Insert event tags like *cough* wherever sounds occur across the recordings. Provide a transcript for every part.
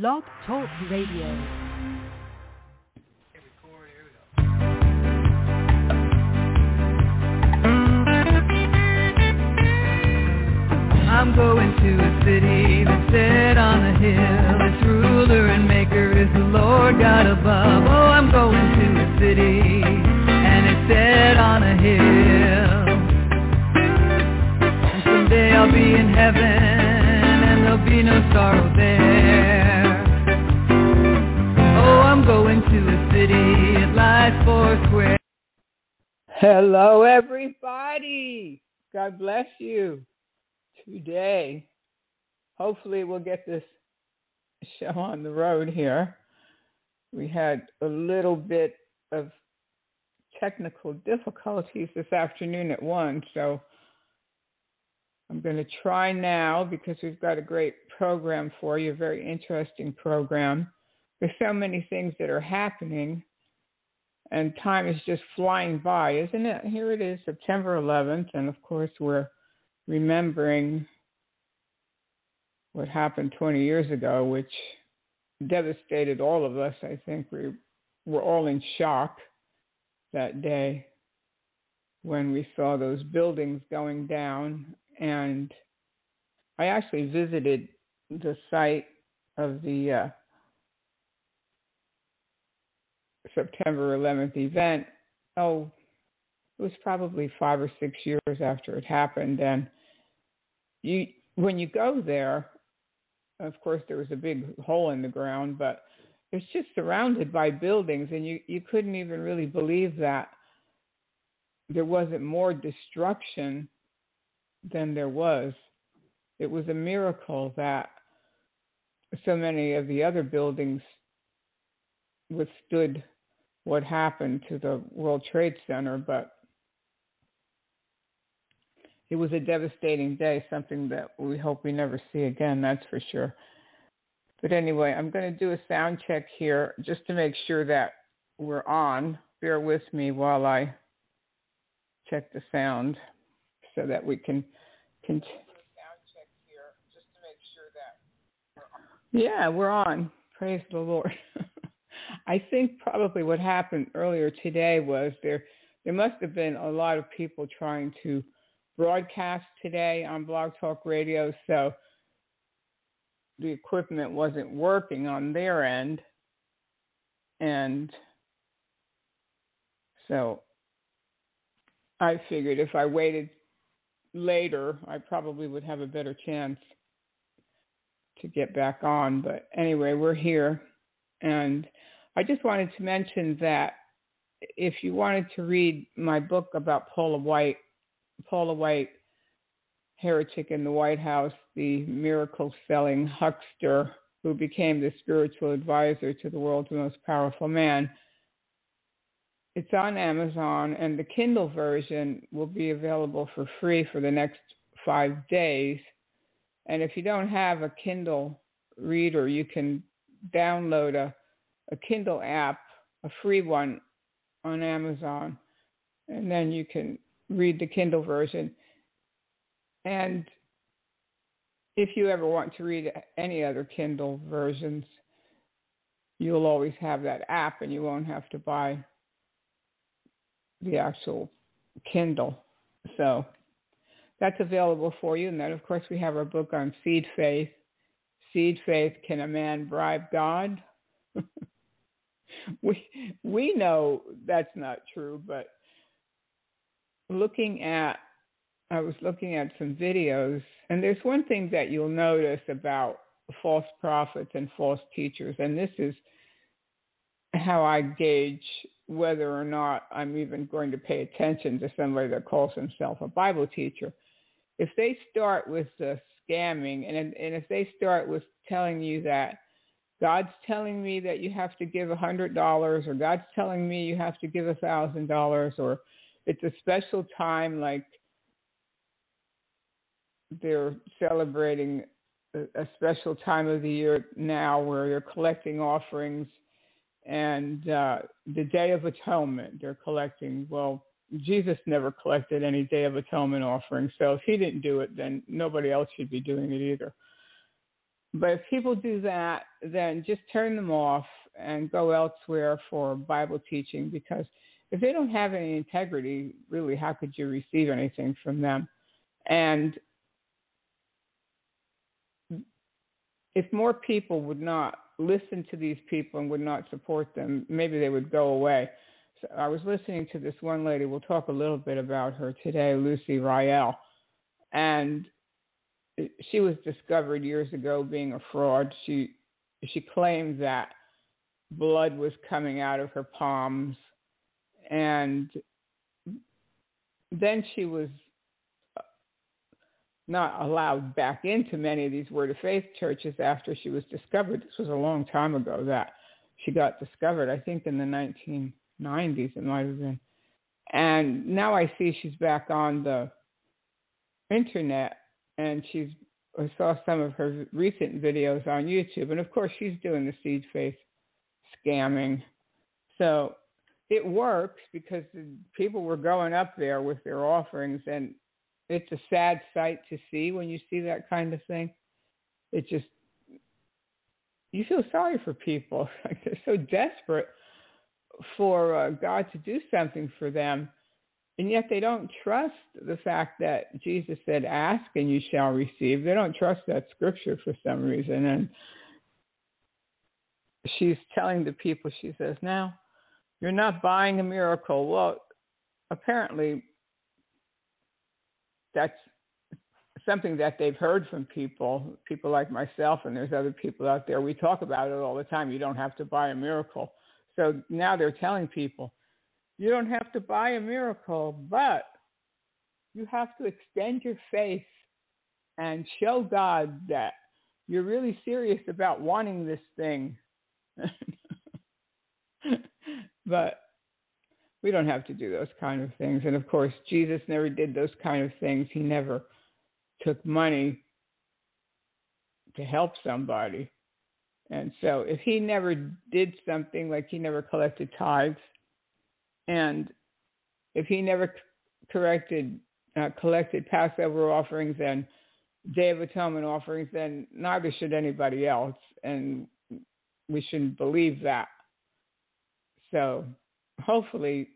Blog Talk Radio. I'm going to a city that's set on a hill. Its ruler and maker is the Lord God above. Oh, I'm going to a city and it's set on a hill. And someday I'll be in heaven be no sorrow there. Oh, I'm going to a city, it lies four square. Hello, everybody. God bless you today. Hopefully, we'll get this show on the road here. We had a little bit of technical difficulties this afternoon at 1, so I'm going to try now because we've got a great program for you, a very interesting program. There's so many things that are happening, and time is just flying by, isn't it? Here it is, September 11th, and of course, we're remembering what happened 20 years ago, which devastated all of us. I think we were all in shock that day when we saw those buildings going down. And I actually visited the site of the uh, September 11th event. Oh, it was probably five or six years after it happened. And you, when you go there, of course, there was a big hole in the ground, but it's just surrounded by buildings, and you, you couldn't even really believe that there wasn't more destruction than there was. It was a miracle that so many of the other buildings withstood what happened to the World Trade Center, but it was a devastating day, something that we hope we never see again, that's for sure. But anyway, I'm going to do a sound check here just to make sure that we're on. Bear with me while I check the sound so that we can continue. Yeah, we're on. Praise the Lord. *laughs* I think probably what happened earlier today was there there must have been a lot of people trying to broadcast today on Blog Talk Radio, so the equipment wasn't working on their end. And so I figured if I waited later, I probably would have a better chance to get back on. But anyway, we're here. And I just wanted to mention that if you wanted to read my book about Paula White, Paula White, heretic in the White House, the miracle selling huckster who became the spiritual advisor to the world's most powerful man. It's on Amazon, and the Kindle version will be available for free for the next five days. And if you don't have a Kindle reader, you can download a, a Kindle app, a free one on Amazon, and then you can read the Kindle version. And if you ever want to read any other Kindle versions, you'll always have that app and you won't have to buy the actual Kindle. So that's available for you. And then, of course, we have our book on seed faith. Seed faith Can a Man Bribe God? *laughs* we, we know that's not true, but looking at I was looking at some videos, and there's one thing that you'll notice about false prophets and false teachers, and this is how I gauge whether or not I'm even going to pay attention to somebody that calls himself a Bible teacher. If they start with the scamming, and and if they start with telling you that God's telling me that you have to give a hundred dollars, or God's telling me you have to give a thousand dollars, or it's a special time like they're celebrating a, special time of the year now where they're collecting offerings and uh, the Day of Atonement they're collecting. Well, Jesus never collected any Day of Atonement offerings, so if he didn't do it, then nobody else should be doing it either. but if people do that, then just turn them off and go elsewhere for Bible teaching because if they don't have any integrity, really, how could you receive anything from them? And if more people would not listen to these people and would not support them, maybe they would go away. So I was listening to this one lady. We'll talk a little bit about her today, Lucy Rael, and she was discovered years ago being a fraud. She she claimed that blood was coming out of her palms, and then she was not allowed back into many of these Word of Faith churches after she was discovered. This was a long time ago that she got discovered. I think in the 1990s it might have been. And now I see she's back on the internet and she's I saw some of her recent videos on YouTube, and of course she's doing the seed faith scamming. So it works because people were going up there with their offerings, and it's a sad sight to see when you see that kind of thing. It just you feel sorry for people. *laughs* Like they're so desperate for uh, God to do something for them, and yet they don't trust the fact that Jesus said, "Ask and you shall receive." They don't trust that scripture for some reason, and she's telling the people. She says, "Now, you're not buying a miracle." Well, apparently that's something that they've heard from people, people like myself, and there's other people out there. We talk about it all the time. You don't have to buy a miracle. So now they're telling people, you don't have to buy a miracle, but you have to extend your faith and show God that you're really serious about wanting this thing. *laughs* but we don't have to do those kind of things. And of course, Jesus never did those kind of things. He never took money to help somebody. And so if he never did something like he never collected tithes, and if he never corrected uh, collected Passover offerings and Day of Atonement offerings, then neither should anybody else, and we shouldn't believe that. So hopefully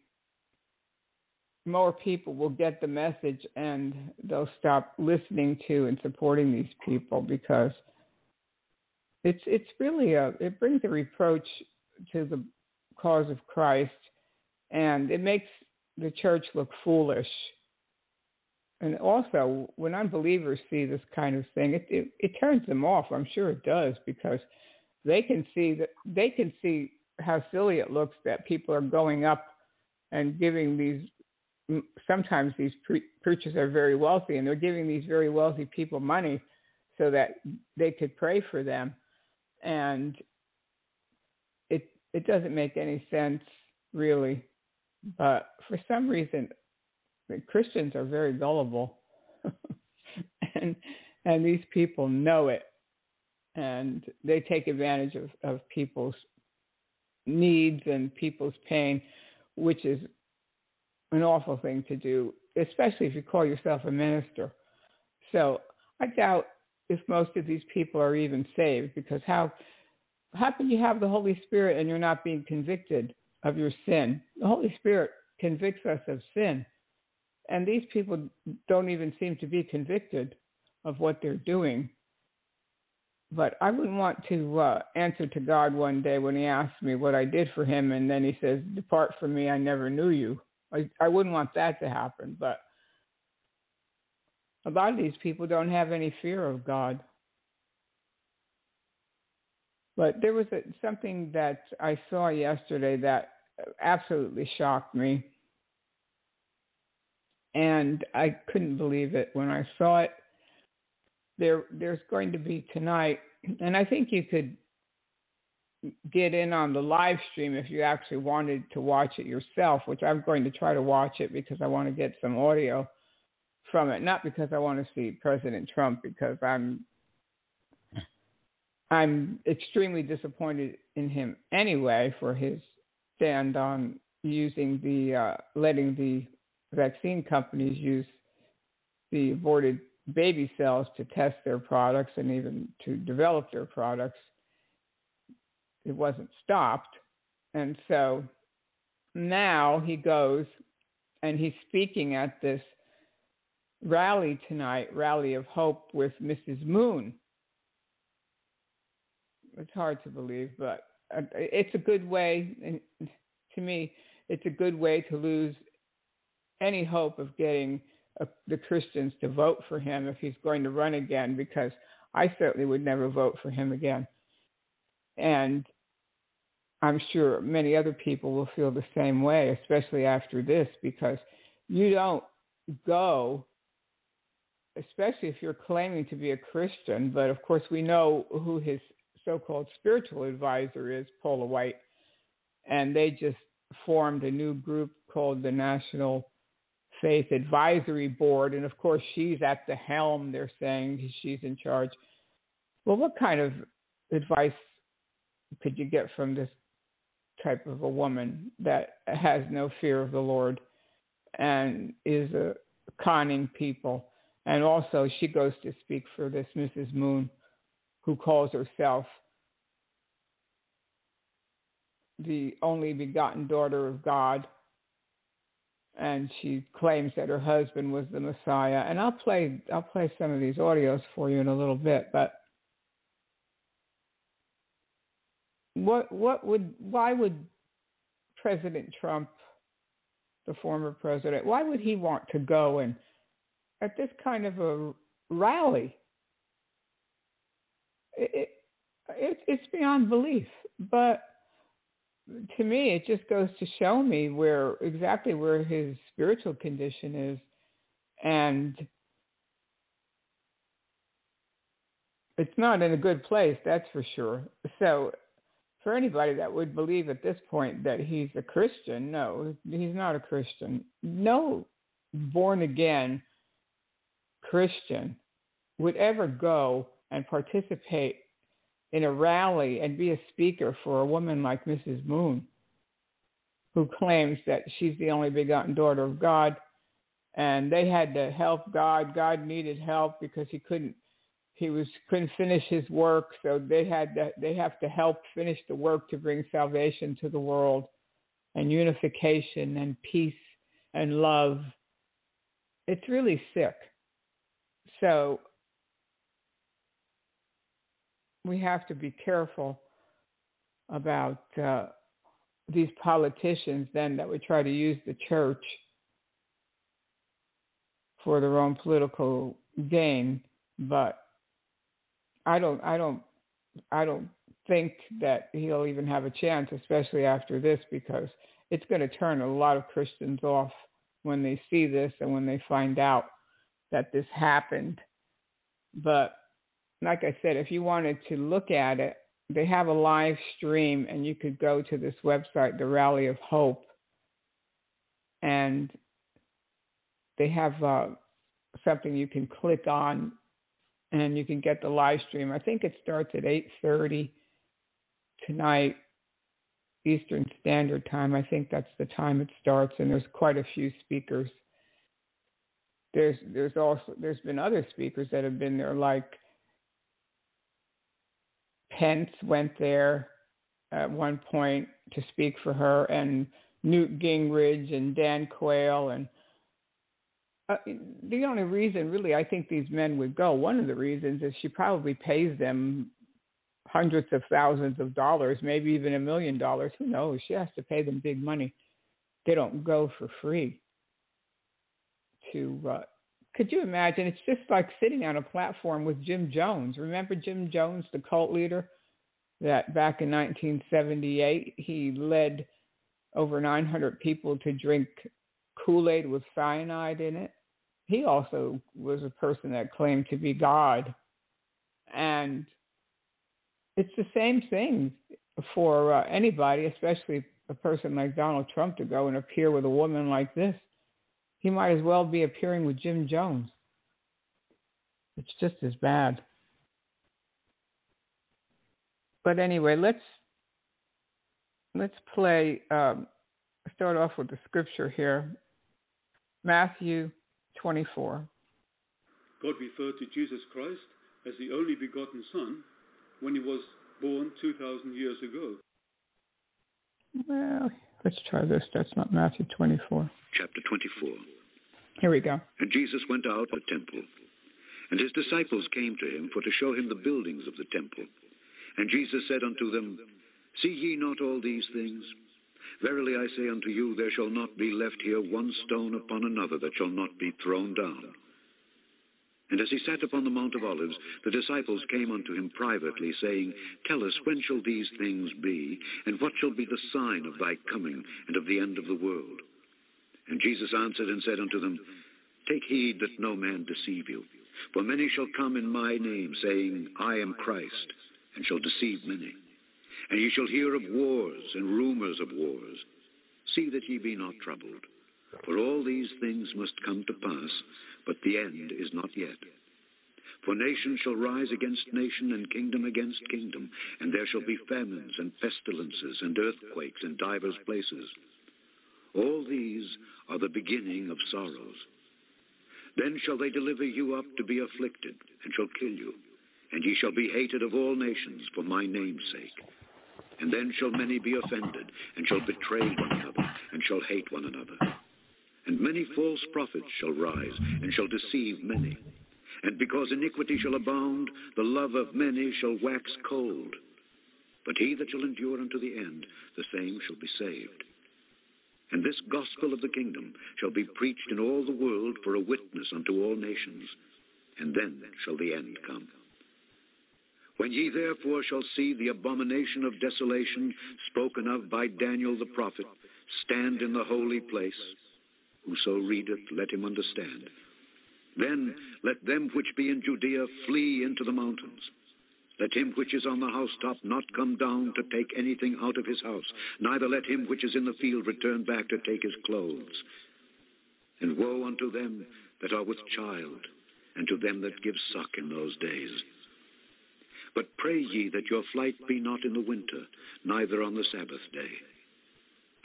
more people will get the message and they'll stop listening to and supporting these people because it's it's really a it brings a reproach to the cause of Christ and it makes the church look foolish. And also, when unbelievers see this kind of thing, it, it, it turns them off. I'm sure it does because they can see that they can see how silly it looks that people are going up and giving these sometimes these pre- preachers are very wealthy and they're giving these very wealthy people money so that they could pray for them. And it it doesn't make any sense really. But for some reason Christians are very gullible. *laughs* And and these people know it. And they take advantage of, of people's needs and people's pain which is an awful thing to do, especially if you call yourself a minister. So I doubt if most of these people are even saved because how how can you have the Holy Spirit and you're not being convicted of your sin? The Holy Spirit convicts us of sin. And these people don't even seem to be convicted of what they're doing. But I wouldn't want to uh, answer to God one day when He asks me what I did for Him, and then He says, Depart from me, I never knew you. I, I wouldn't want that to happen, but a lot of these people don't have any fear of God. But there was a, something that I saw yesterday that absolutely shocked me. And I couldn't believe it when I saw it. There, there's going to be tonight, and I think you could get in on the live stream if you actually wanted to watch it yourself, which I'm going to try to watch it because I want to get some audio from it, not because I want to see President Trump because I'm I'm extremely disappointed in him anyway for his stand on using the uh, letting the vaccine companies use the aborted baby cells to test their products and even to develop their products. It wasn't stopped. And so now he goes and he's speaking at this rally tonight, Rally of Hope with Mrs. Moon. It's hard to believe, but it's a good way, and to me, it's a good way to lose any hope of getting uh, the Christians to vote for him if he's going to run again, because I certainly would never vote for him again. And I'm sure many other people will feel the same way, especially after this, because you don't go, especially if you're claiming to be a Christian, but of course we know who his so called spiritual advisor is, Paula White, and they just formed a new group called the National Faith Advisory Board. And of course, she's at the helm, they're saying she's in charge. Well, what kind of advice could you get from this type of a woman that has no fear of the Lord and is a conning people? And also, she goes to speak for this Mrs. Moon, who calls herself the only begotten daughter of God. And she claims that her husband was the Messiah. And I'll play I'll play some of these audios for you in a little bit, but what what would why would President Trump, the former president, why would he want to go and at this kind of a rally? It, it, it's beyond belief, but to me, it just goes to show me where exactly where his spiritual condition is, and it's not in a good place, that's for sure. So, for anybody that would believe at this point that he's a Christian, no, he's not a Christian. No born again Christian would ever go and participate in a rally and be a speaker for a woman like Mrs. Moon, who claims that she's the only begotten daughter of God, and they had to help God. God needed help because he couldn't he was couldn't finish his work, so they had to, they have to help finish the work to bring salvation to the world, and unification and peace and love. It's really sick. So we have to be careful about uh, these politicians then that would try to use the church for their own political gain. But I don't, I don't, I don't think that he'll even have a chance, especially after this, because it's going to turn a lot of Christians off when they see this and when they find out that this happened. But like I said, if you wanted to look at it, they have a live stream, and you could go to this website, the Rally of Hope, and they have uh, something you can click on, and you can get the live stream. I think it starts at 8:30 tonight, Eastern Standard Time. I think that's the time it starts, and there's quite a few speakers. There's there's also there's been other speakers that have been there, like Pence went there at one point to speak for her, and Newt Gingrich and Dan Quayle. And uh, the only reason, really, I think these men would go, one of the reasons is she probably pays them hundreds of thousands of dollars, maybe even a million dollars. Who knows? She has to pay them big money. They don't go for free to uh, could you imagine? It's just like sitting on a platform with Jim Jones. Remember Jim Jones, the cult leader, that back in 1978 he led over 900 people to drink Kool Aid with cyanide in it. He also was a person that claimed to be God. And it's the same thing for uh, anybody, especially a person like Donald Trump, to go and appear with a woman like this he might as well be appearing with Jim Jones. It's just as bad. But anyway, let's let's play. Um, start off with the scripture here, Matthew 24. God referred to Jesus Christ as the only begotten Son when he was born 2,000 years ago. Well, let's try this. That's not Matthew 24. Chapter 24. Here we go. And Jesus went out of the temple, and his disciples came to him for to show him the buildings of the temple. And Jesus said unto them, See ye not all these things? Verily I say unto you, there shall not be left here one stone upon another that shall not be thrown down. And as he sat upon the Mount of Olives, the disciples came unto him privately, saying, Tell us, when shall these things be, and what shall be the sign of thy coming and of the end of the world? And Jesus answered and said unto them, Take heed that no man deceive you. For many shall come in my name, saying, I am Christ, and shall deceive many. And ye shall hear of wars and rumors of wars. See that ye be not troubled. For all these things must come to pass, but the end is not yet. For nation shall rise against nation, and kingdom against kingdom, and there shall be famines and pestilences and earthquakes in divers places. All these are the beginning of sorrows. Then shall they deliver you up to be afflicted, and shall kill you, and ye shall be hated of all nations for my name's sake. And then shall many be offended, and shall betray one another, and shall hate one another. And many false prophets shall rise, and shall deceive many. And because iniquity shall abound, the love of many shall wax cold. But he that shall endure unto the end, the same shall be saved. And this gospel of the kingdom shall be preached in all the world for a witness unto all nations, and then shall the end come. When ye therefore shall see the abomination of desolation spoken of by Daniel the prophet stand in the holy place, Whoso readeth, let him understand. Then let them which be in Judea flee into the mountains. Let him which is on the housetop not come down to take anything out of his house, neither let him which is in the field return back to take his clothes. And woe unto them that are with child, and to them that give suck in those days. But pray ye that your flight be not in the winter, neither on the Sabbath day.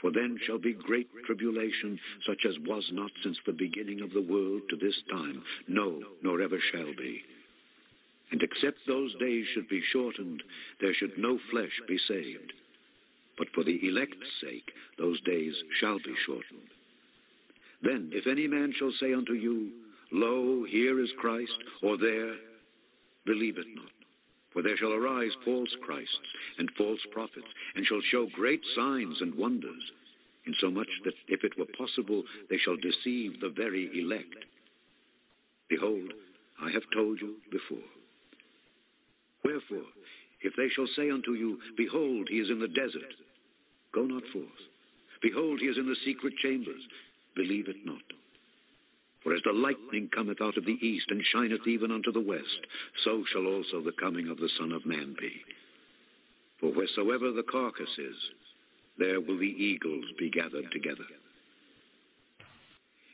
For then shall be great tribulation, such as was not since the beginning of the world to this time, no, nor ever shall be. And except those days should be shortened, there should no flesh be saved. But for the elect's sake, those days shall be shortened. Then, if any man shall say unto you, Lo, here is Christ, or there, believe it not. For there shall arise false Christs and false prophets, and shall show great signs and wonders, insomuch that if it were possible, they shall deceive the very elect. Behold, I have told you before. Wherefore, if they shall say unto you, Behold, he is in the desert, go not forth. Behold, he is in the secret chambers, believe it not. For as the lightning cometh out of the east and shineth even unto the west, so shall also the coming of the Son of Man be. For wheresoever the carcass is, there will the eagles be gathered together.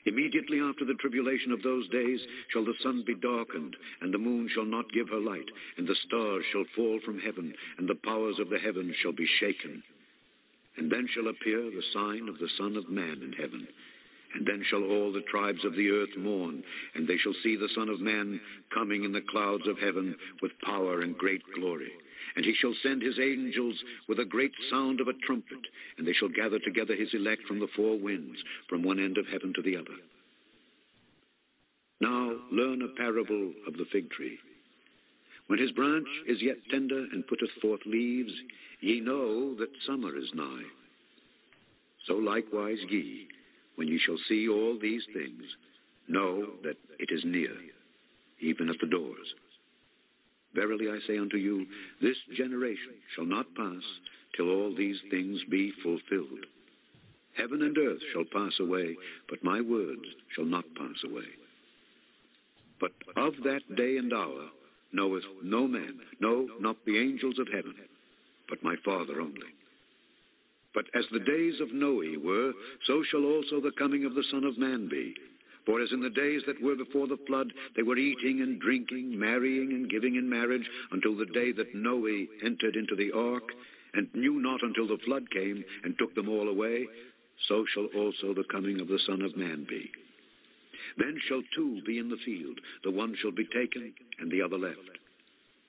Immediately after the tribulation of those days shall the sun be darkened, and the moon shall not give her light, and the stars shall fall from heaven, and the powers of the heavens shall be shaken. And then shall appear the sign of the Son of Man in heaven. And then shall all the tribes of the earth mourn, and they shall see the Son of Man coming in the clouds of heaven with power and great glory. And he shall send his angels with a great sound of a trumpet, and they shall gather together his elect from the four winds, from one end of heaven to the other. Now learn a parable of the fig tree. When his branch is yet tender and putteth forth leaves, ye know that summer is nigh. So likewise ye, when ye shall see all these things, know that it is near, even at the doors. Verily I say unto you, this generation shall not pass till all these things be fulfilled. Heaven and earth shall pass away, but my words shall not pass away. But of that day and hour knoweth no man, no, not the angels of heaven, but my Father only. But as the days of Noe were, so shall also the coming of the Son of Man be. For as in the days that were before the flood, they were eating and drinking, marrying and giving in marriage, until the day that Noe entered into the ark, and knew not until the flood came and took them all away, so shall also the coming of the Son of Man be. Then shall two be in the field, the one shall be taken, and the other left.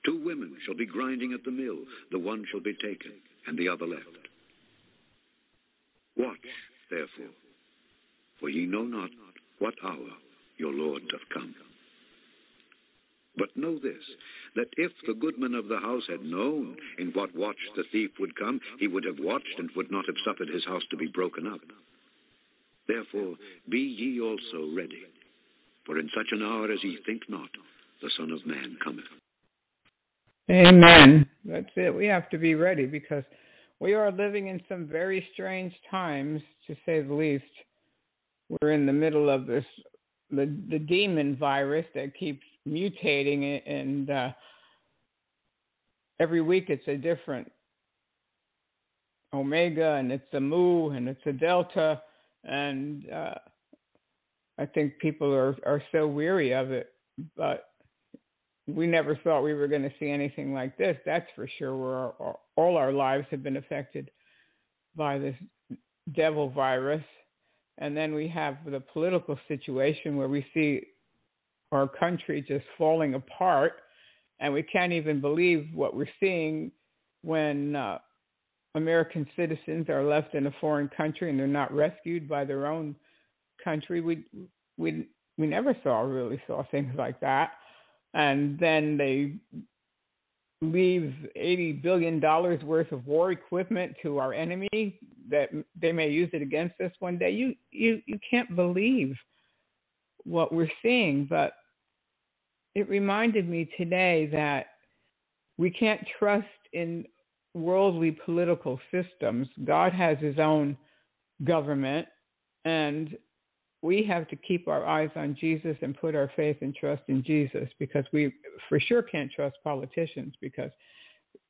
Two women shall be grinding at the mill, the one shall be taken, and the other left. Watch, therefore, for ye know not what hour your Lord doth come. But know this, that if the goodman of the house had known in what watch the thief would come, he would have watched and would not have suffered his house to be broken up. Therefore, be ye also ready, for in such an hour as ye think not, the Son of Man cometh. Amen. That's it. We have to be ready because we are living in some very strange times, to say the least. We're in the middle of this the the demon virus that keeps mutating and uh, every week it's a different omega and it's a mu and it's a delta and uh, I think people are are so weary of it, but we never thought we were going to see anything like this. That's for sure. Where all our lives have been affected by this devil virus, and then we have the political situation where we see our country just falling apart, and we can't even believe what we're seeing when uh, American citizens are left in a foreign country and they're not rescued by their own country. We we we never saw really saw things like that, and then they leave eighty billion dollars worth of war equipment to our enemy that they may use it against us one day. You you you can't believe what we're seeing, but it reminded me today that we can't trust in worldly political systems. God has his own government, and we have to keep our eyes on Jesus and put our faith and trust in Jesus because we for sure can't trust politicians because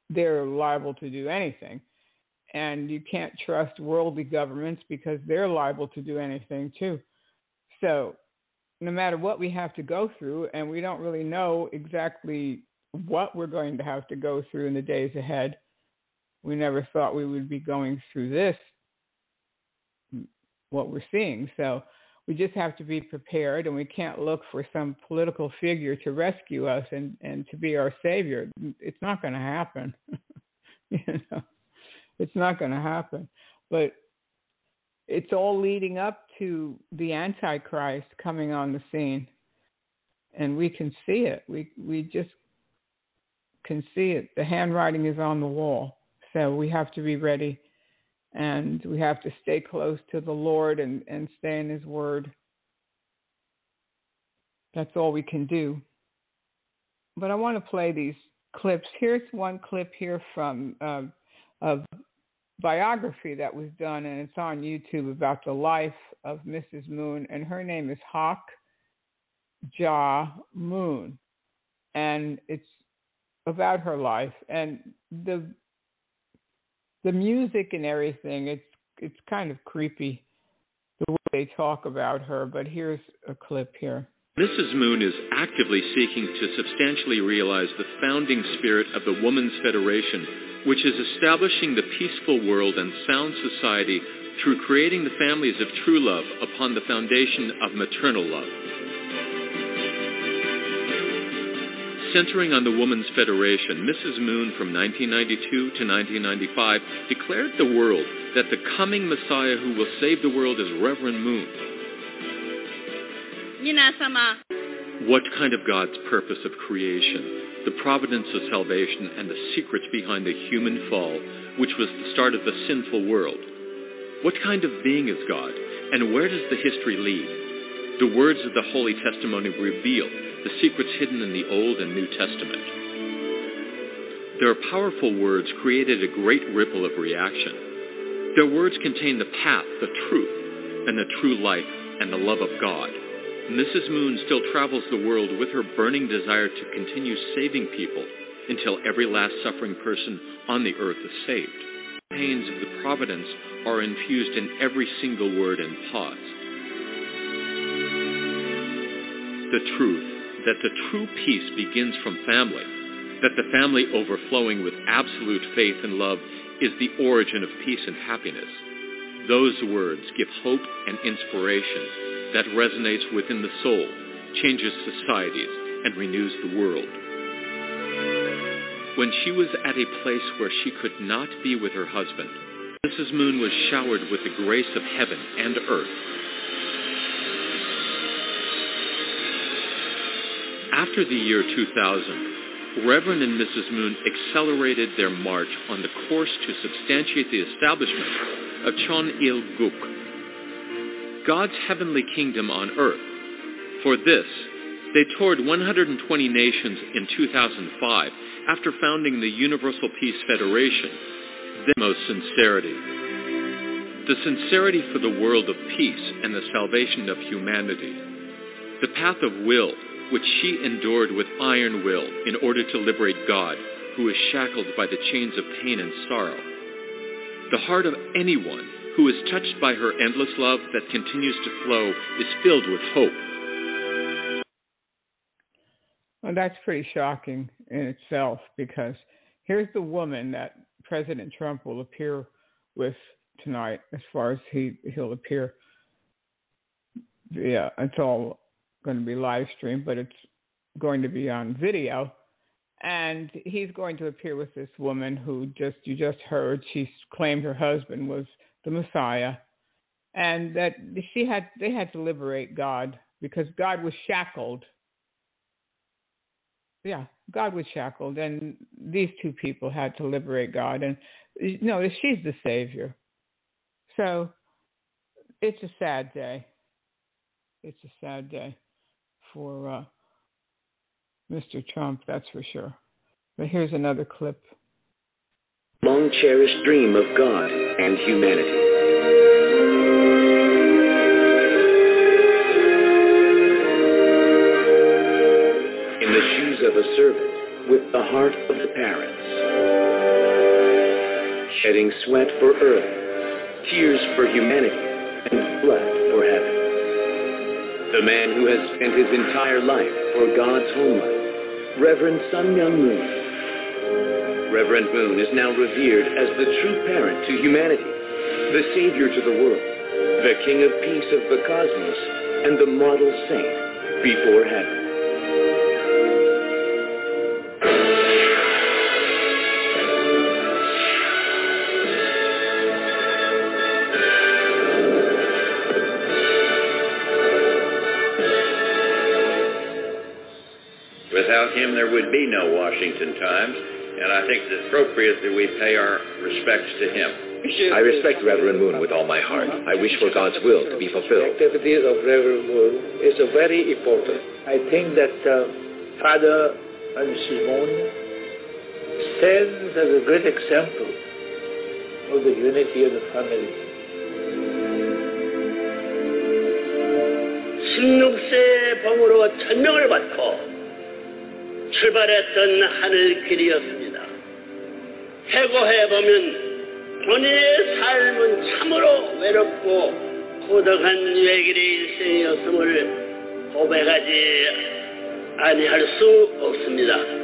they're liable to do anything. And you can't trust worldly governments because they're liable to do anything too. So no matter what we have to go through, and we don't really know exactly what we're going to have to go through in the days ahead. We never thought we would be going through this, what we're seeing. So we just have to be prepared, and we can't look for some political figure to rescue us and, and to be our savior. It's not going to happen. *laughs* you know, it's not going to happen. But it's all leading up to the Antichrist coming on the scene. And we can see it. We we just can see it. The handwriting is on the wall. So we have to be ready and we have to stay close to the Lord and, and stay in his word. That's all we can do. But I want to play these clips. Here's one clip here from uh, of biography that was done, and it's on YouTube about the life of Mrs. Moon, and her name is Hak Ja Moon, and it's about her life and the the music and everything. It's it's kind of creepy the way they talk about her, but here's a clip here. Mrs. Moon is actively seeking to substantially realize the founding spirit of the Woman's Federation which is establishing the peaceful world and sound society through creating the families of true love upon the foundation of maternal love. Centering on the Woman's Federation, Mrs. Moon from 1992 to 1995 declared the world that the coming Messiah who will save the world is Reverend Moon. What kind of God's purpose of creation? the providence of salvation, and the secrets behind the human fall, which was the start of the sinful world. What kind of being is God, and where does the history lead? The words of the Holy Testimony reveal the secrets hidden in the Old and New Testament. Their powerful words created a great ripple of reaction. Their words contain the path, the truth, and the true life and the love of God. Mrs. Moon still travels the world with her burning desire to continue saving people until every last suffering person on the earth is saved. The pains of the providence are infused in every single word and pause. The truth that the true peace begins from family, that the family overflowing with absolute faith and love is the origin of peace and happiness. Those words give hope and inspiration that resonates within the soul, changes societies, and renews the world. When she was at a place where she could not be with her husband, Mrs. Moon was showered with the grace of heaven and earth. After the year 2000, Reverend and Mrs. Moon accelerated their march on the course to substantiate the establishment of Chon Il Guk, God's heavenly kingdom on earth. For this, they toured 120 nations in 2005 after founding the Universal Peace Federation, the most sincerity. The sincerity for the world of peace and the salvation of humanity. The path of will, which she endured with iron will in order to liberate God, who is shackled by the chains of pain and sorrow. The heart of anyone who is touched by her endless love that continues to flow is filled with hope well, that's pretty shocking in itself because here's the woman that President Trump will appear with tonight, as far as he he'll appear. Yeah, it's all going to be live streamed, but it's going to be on video. And he's going to appear with this woman who just you just heard she claimed her husband was the Messiah, and that she had they had to liberate God because God was shackled yeah, God was shackled, and these two people had to liberate God. And you know, she's the savior. So it's a sad day. It's a sad day for uh, Mr. Trump, that's for sure. But here's another clip. Long cherished dream of God and humanity. In the shoes of a servant with the heart of the parents. Shedding sweat for earth, tears for humanity, and blood for heaven. The man who has spent his entire life for God's homeland, Reverend Sun Myung Moon. Reverend Moon is now revered as the true parent to humanity, the savior to the world, the king of peace of the cosmos, and the model saint before heaven. him, there would be no Washington Times, and I think it's appropriate that we pay our respects to him. I respect Reverend Moon with all my heart. I wish for God's will to be fulfilled. The activities of Reverend Moon is very important. I think that uh, Father and Simon stands as a great example of the unity of the family. 16세 봉으로 천명을 받고 출발했던 하늘 길이었습니다. 해고해 보면 본인의 삶은 참으로 외롭고 고독한 외길의 일생이었음을 고백하지 아니할 수 없습니다.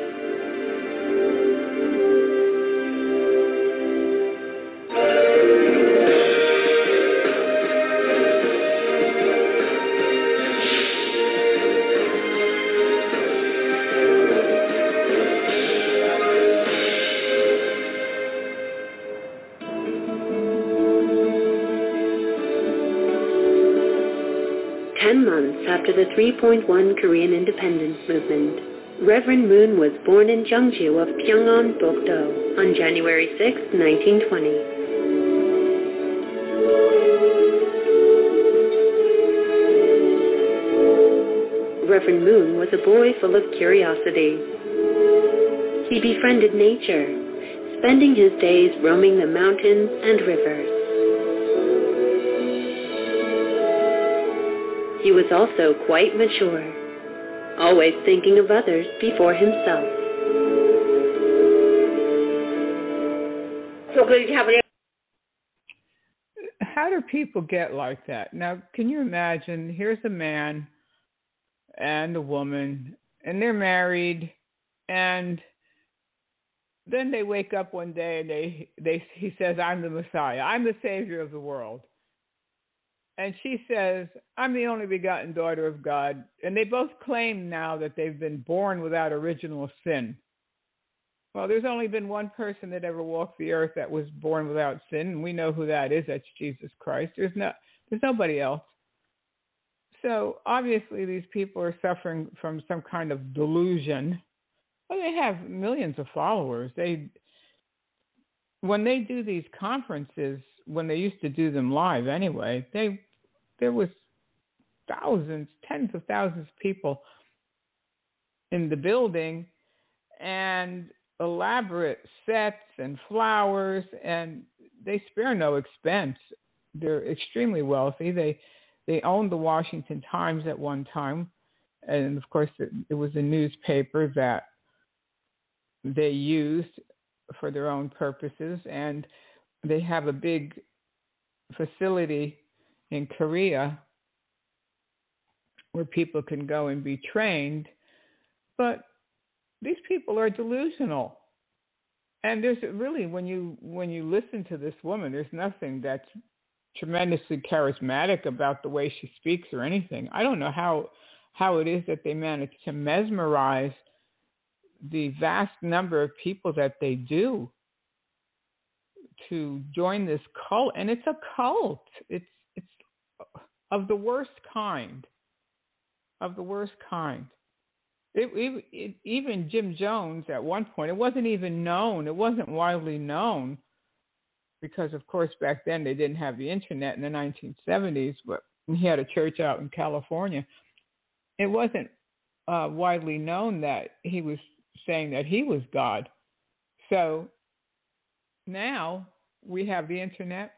3.1 Korean independence movement. Reverend Moon was born in Jeongju of Pyongan, Bokdo on January 6, 1920. Reverend Moon was a boy full of curiosity. He befriended nature, spending his days roaming the mountains and rivers. He was also quite mature, always thinking of others before himself. How do people get like that? Now, can you imagine? Here's a man and a woman, and they're married, and then they wake up one day and they they he says, "I'm the Messiah. I'm the Savior of the world." And she says, I'm the only begotten daughter of God. And they both claim now that they've been born without original sin. Well, there's only been one person that ever walked the earth that was born without sin, and we know who that is. That's Jesus Christ. There's no there's nobody else. So obviously these people are suffering from some kind of delusion. Well, they have millions of followers. They when they do these conferences, when they used to do them live anyway, they there was thousands, tens of thousands of people in the building and elaborate sets and flowers and they spare no expense. They're extremely wealthy. They they owned the Washington Times at one time, and of course it, it was a newspaper that they used for their own purposes, and they have a big facility in Korea where people can go and be trained. But these people are delusional. And there's really when you when you listen to this woman, there's nothing that's tremendously charismatic about the way she speaks or anything. I don't know how how it is that they manage to mesmerize the vast number of people that they do to join this cult and it's a cult it's of the worst kind of the worst kind. It, it, it, even jim jones at one point it wasn't even known it wasn't widely known because of course back then they didn't have the internet in the 1970s but he had a church out in california it wasn't uh, widely known that he was saying that he was god. So now we have the internet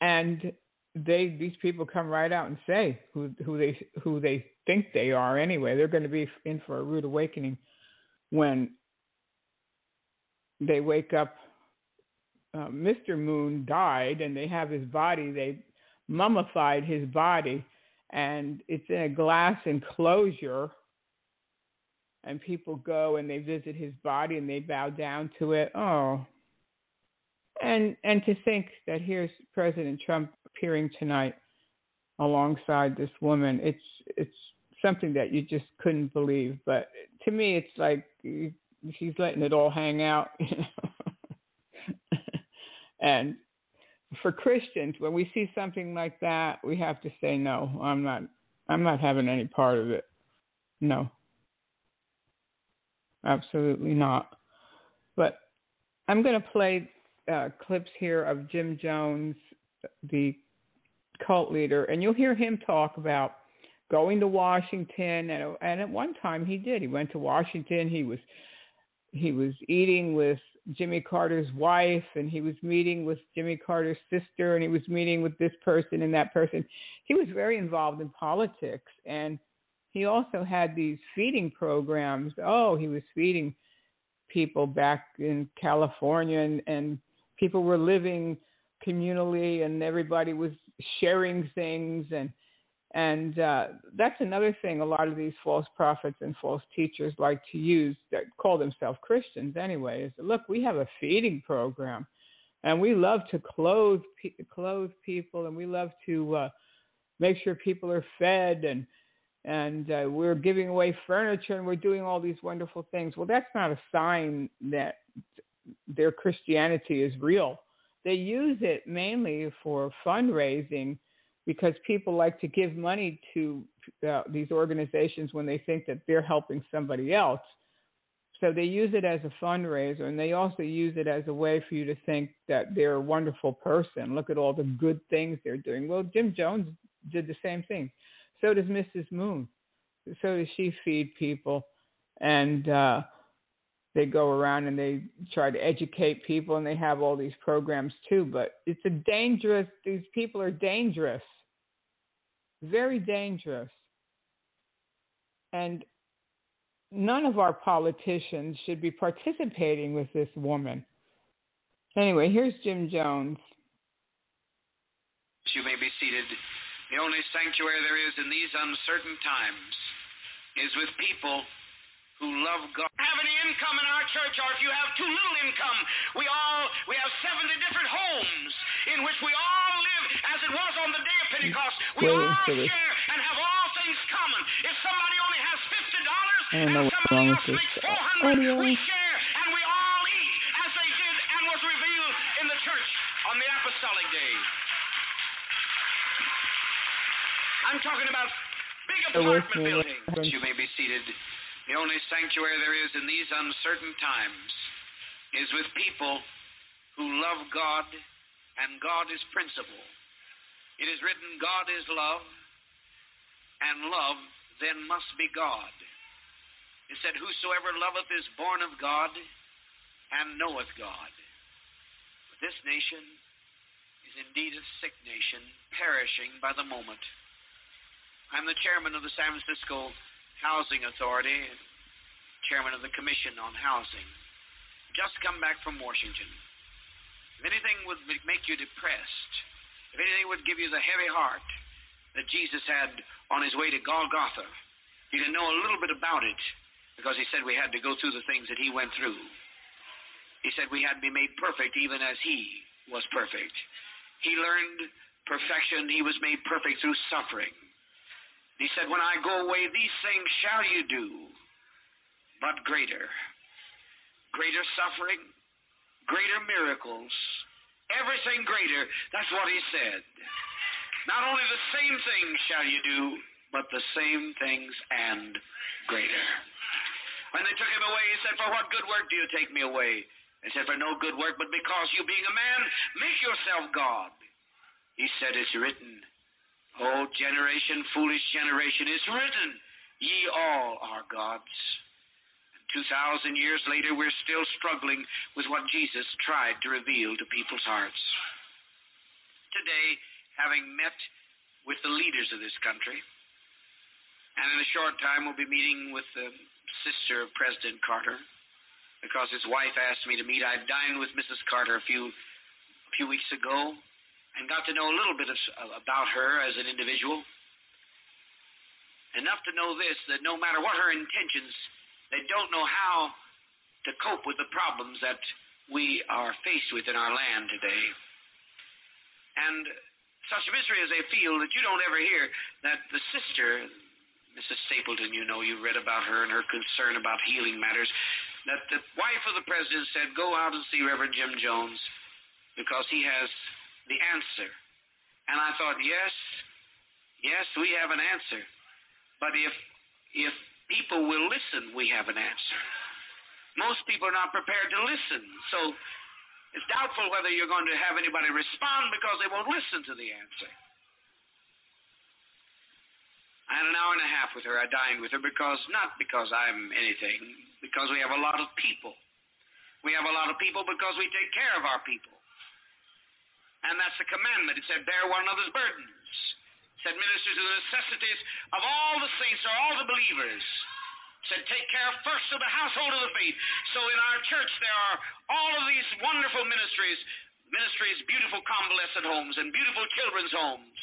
and they these people come right out and say who who they who they think they are anyway they're going to be in for a rude awakening when they wake up uh, Mr. Moon died and they have his body they mummified his body and it's in a glass enclosure and people go and they visit his body and they bow down to it. Oh. And and to think that here's President Trump appearing tonight alongside this woman, it's it's something that you just couldn't believe. But to me, it's like she's letting it all hang out. *laughs* and for Christians, when we see something like that, we have to say no. I'm not. I'm not having any part of it. No. Absolutely not. But I'm going to play uh, clips here of Jim Jones, the cult leader, and you'll hear him talk about going to Washington. And, and at one time he did. He went to Washington. He was he was eating with Jimmy Carter's wife, and he was meeting with Jimmy Carter's sister, and he was meeting with this person and that person. He was very involved in politics, and he also had these feeding programs. Oh, he was feeding people back in California, and, and people were living communally, and everybody was sharing things, and and uh, that's another thing. A lot of these false prophets and false teachers like to use that call themselves Christians anyway. Is look, we have a feeding program, and we love to clothe clothe people, and we love to uh, make sure people are fed and and uh, we're giving away furniture and we're doing all these wonderful things. Well, that's not a sign that their Christianity is real. They use it mainly for fundraising because people like to give money to uh, these organizations when they think that they're helping somebody else. So they use it as a fundraiser and they also use it as a way for you to think that they're a wonderful person. Look at all the good things they're doing. Well, Jim Jones did the same thing so does Mrs. Moon. So does she feed people, and uh, they go around and they try to educate people, and they have all these programs too. But it's a dangerous. These people are dangerous, very dangerous, and none of our politicians should be participating with this woman. Anyway, here's Jim Jones. You may be seated. The only sanctuary there is in these uncertain times is with people who love God. Have income in our church, or if you have too little income, we all we have 70 different homes in which we all live as it was on the day of Pentecost, we all share and have all things common. If somebody only has fifty dollars I don't know what's wrong with this we share and we all eat as they did and was revealed in the church on the apostolic days. I'm talking about big apartment me. buildings. You may be seated. Only sanctuary there is in these uncertain times is with people who love God and God is principle. It is written, God is love, and love then must be God. It said, Whosoever loveth is born of God and knoweth God. But this nation is indeed a sick nation, perishing by the moment. I'm the chairman of the San Francisco Housing Authority, chairman of the Commission on Housing. Just come back from Washington. If anything would make you depressed, if anything would give you the heavy heart that Jesus had on his way to Golgotha, you can know a little bit about it because he said we had to go through the things that he went through. He said we had to be made perfect even as he was perfect. He learned perfection, he was made perfect through suffering. He said, When I go away, these things shall you do, but greater. Greater suffering, greater miracles, everything greater. That's what he said. Not only the same things shall you do, but the same things and greater. When they took him away, he said, For what good work do you take me away? They said, For no good work, but because you, being a man, make yourself God. He said, It's written, O generation, foolish generation, it's written, Ye all are gods. Two thousand years later, we're still struggling with what Jesus tried to reveal to people's hearts. Today, having met with the leaders of this country, and in a short time, we'll be meeting with the sister of President Carter because his wife asked me to meet. I dined with Mrs. Carter a few a few weeks ago and got to know a little bit of, about her as an individual. Enough to know this that no matter what her intentions, they don't know how to cope with the problems that we are faced with in our land today. And such misery as they feel that you don't ever hear that the sister, Mrs. Stapleton, you know, you read about her and her concern about healing matters, that the wife of the president said, Go out and see Reverend Jim Jones because he has the answer. And I thought, yes, yes, we have an answer. But if if people will listen, we have an answer. Most people are not prepared to listen. So it's doubtful whether you're going to have anybody respond because they won't listen to the answer. I had an hour and a half with her. I dined with her because, not because I'm anything, because we have a lot of people. We have a lot of people because we take care of our people. And that's the commandment. It said, bear one another's burdens. Said, minister to the necessities of all the saints or all the believers. Said, take care first of the household of the faith. So in our church, there are all of these wonderful ministries ministries, beautiful convalescent homes, and beautiful children's homes.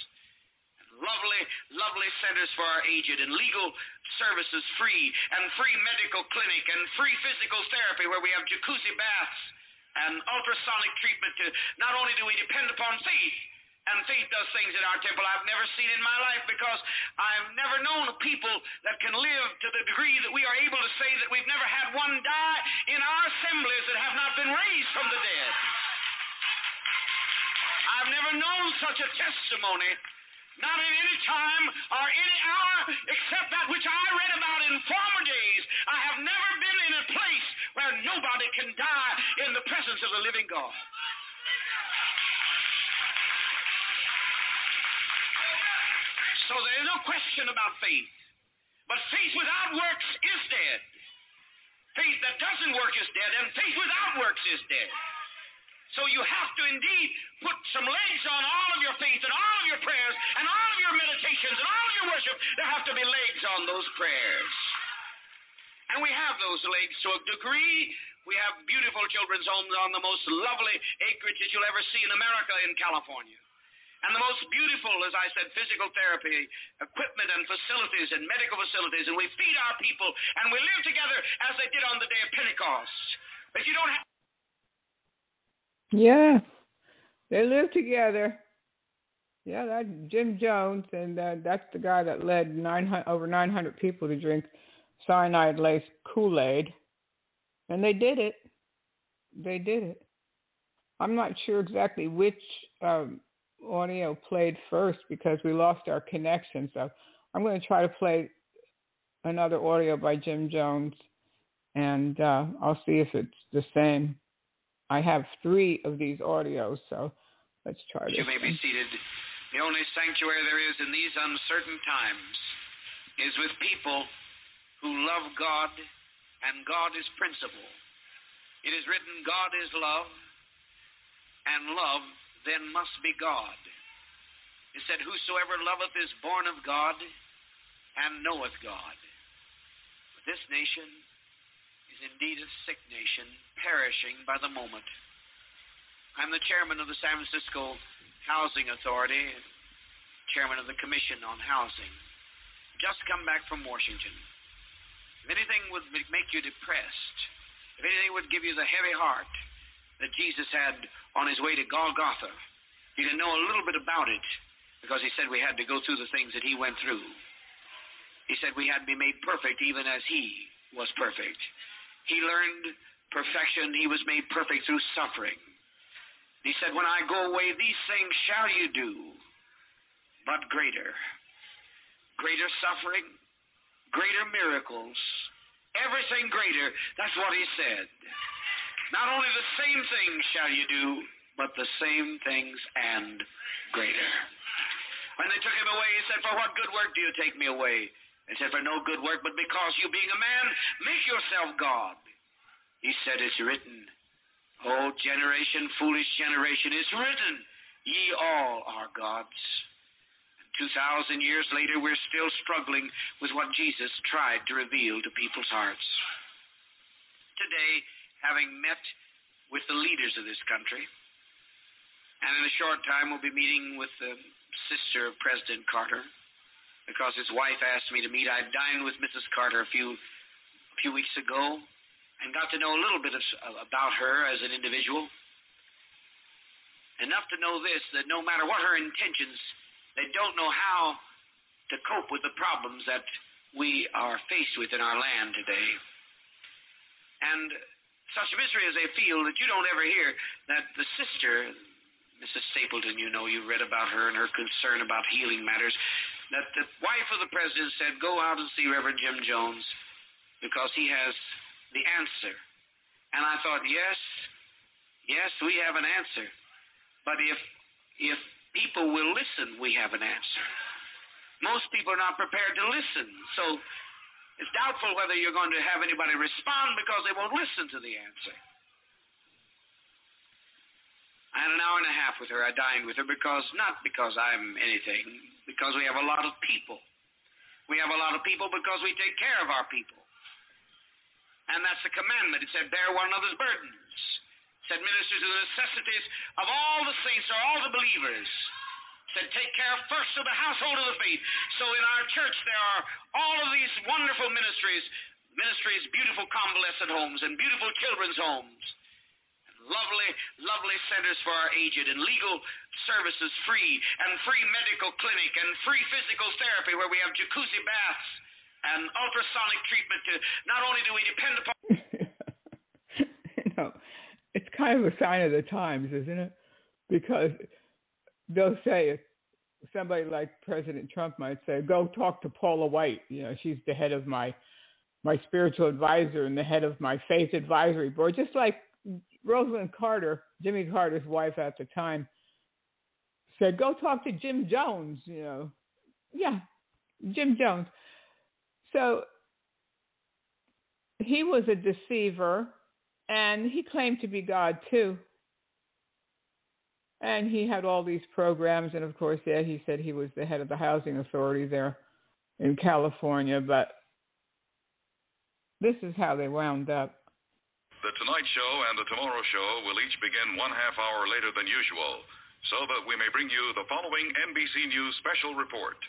And Lovely, lovely centers for our aged and legal services free, and free medical clinic, and free physical therapy where we have jacuzzi baths and ultrasonic treatment to not only do we depend upon faith, and faith does things in our temple I've never seen in my life because I've never known people that can live to the degree that we are able to say that we've never had one die in our assemblies that have not been raised from the dead. I've never known such a testimony, not at any time or any hour, except that which I read about in former days. I have never been in a place where nobody can die in the presence of the living God. So there is no question about faith. But faith without works is dead. Faith that doesn't work is dead, and faith without works is dead. So you have to indeed put some legs on all of your faith and all of your prayers and all of your meditations and all of your worship. There have to be legs on those prayers. And we have those legs to a degree. We have beautiful children's homes on the most lovely acreage that you'll ever see in America in California. And the most beautiful, as I said, physical therapy, equipment and facilities and medical facilities. And we feed our people and we live together as they did on the day of Pentecost. But you don't have Yeah. They live together. Yeah, that Jim Jones, and uh, that's the guy that led 900, over 900 people to drink cyanide-laced Kool-Aid, and they did it. They did it. I'm not sure exactly which um, audio played first because we lost our connection. So I'm going to try to play another audio by Jim Jones, and uh, I'll see if it's the same. I have three of these audios, so let's try this. You may be seated. The only sanctuary there is in these uncertain times is with people who love God and God is principle. It is written, God is love, and love then must be God. It said, Whosoever loveth is born of God and knoweth God. But this nation is indeed a sick nation, perishing by the moment. I'm the chairman of the San Francisco Housing Authority, chairman of the Commission on Housing. Just come back from Washington. If anything would make you depressed, if anything would give you the heavy heart that Jesus had on his way to Golgotha, you can know a little bit about it because he said we had to go through the things that he went through. He said we had to be made perfect even as he was perfect. He learned perfection, he was made perfect through suffering. He said, When I go away, these things shall you do, but greater. Greater suffering, greater miracles, everything greater. That's what he said. Not only the same things shall you do, but the same things and greater. When they took him away, he said, For what good work do you take me away? They said, For no good work, but because you, being a man, make yourself God. He said, It's written, O generation, foolish generation, it's written, Ye all are gods. Two thousand years later, we're still struggling with what Jesus tried to reveal to people's hearts. Today, having met with the leaders of this country, and in a short time, we'll be meeting with the sister of President Carter because his wife asked me to meet. I dined with Mrs. Carter a few a few weeks ago and got to know a little bit of, about her as an individual. Enough to know this that no matter what her intentions, they don't know how to cope with the problems that we are faced with in our land today. And such misery as they feel that you don't ever hear that the sister, Mrs. Stapleton, you know, you read about her and her concern about healing matters, that the wife of the president said, Go out and see Reverend Jim Jones because he has the answer. And I thought, yes, yes, we have an answer. But if if people will listen, we have an answer. Most people are not prepared to listen. So it's doubtful whether you're going to have anybody respond because they won't listen to the answer. I had an hour and a half with her. I dined with her because, not because I'm anything, because we have a lot of people. We have a lot of people because we take care of our people. And that's the commandment. It said, bear one another's burdens. It said, minister to the necessities of all the saints or all the believers said, take care first of the household of the faith. So in our church, there are all of these wonderful ministries, ministries, beautiful convalescent homes and beautiful children's homes. and Lovely, lovely centers for our aged and legal services free and free medical clinic and free physical therapy where we have jacuzzi baths and ultrasonic treatment to not only do we depend upon *laughs* you know, it's kind of a sign of the times, isn't it? Because they'll say somebody like President Trump might say, "Go talk to Paula White." You know, she's the head of my my spiritual advisor and the head of my faith advisory board, just like Rosalynn Carter, Jimmy Carter's wife at the time, said, "Go talk to Jim Jones." You know, yeah, Jim Jones. So he was a deceiver, and he claimed to be God too and he had all these programs and of course yeah he said he was the head of the housing authority there in california but this is how they wound up the tonight show and the tomorrow show will each begin one half hour later than usual so that we may bring you the following nbc news special report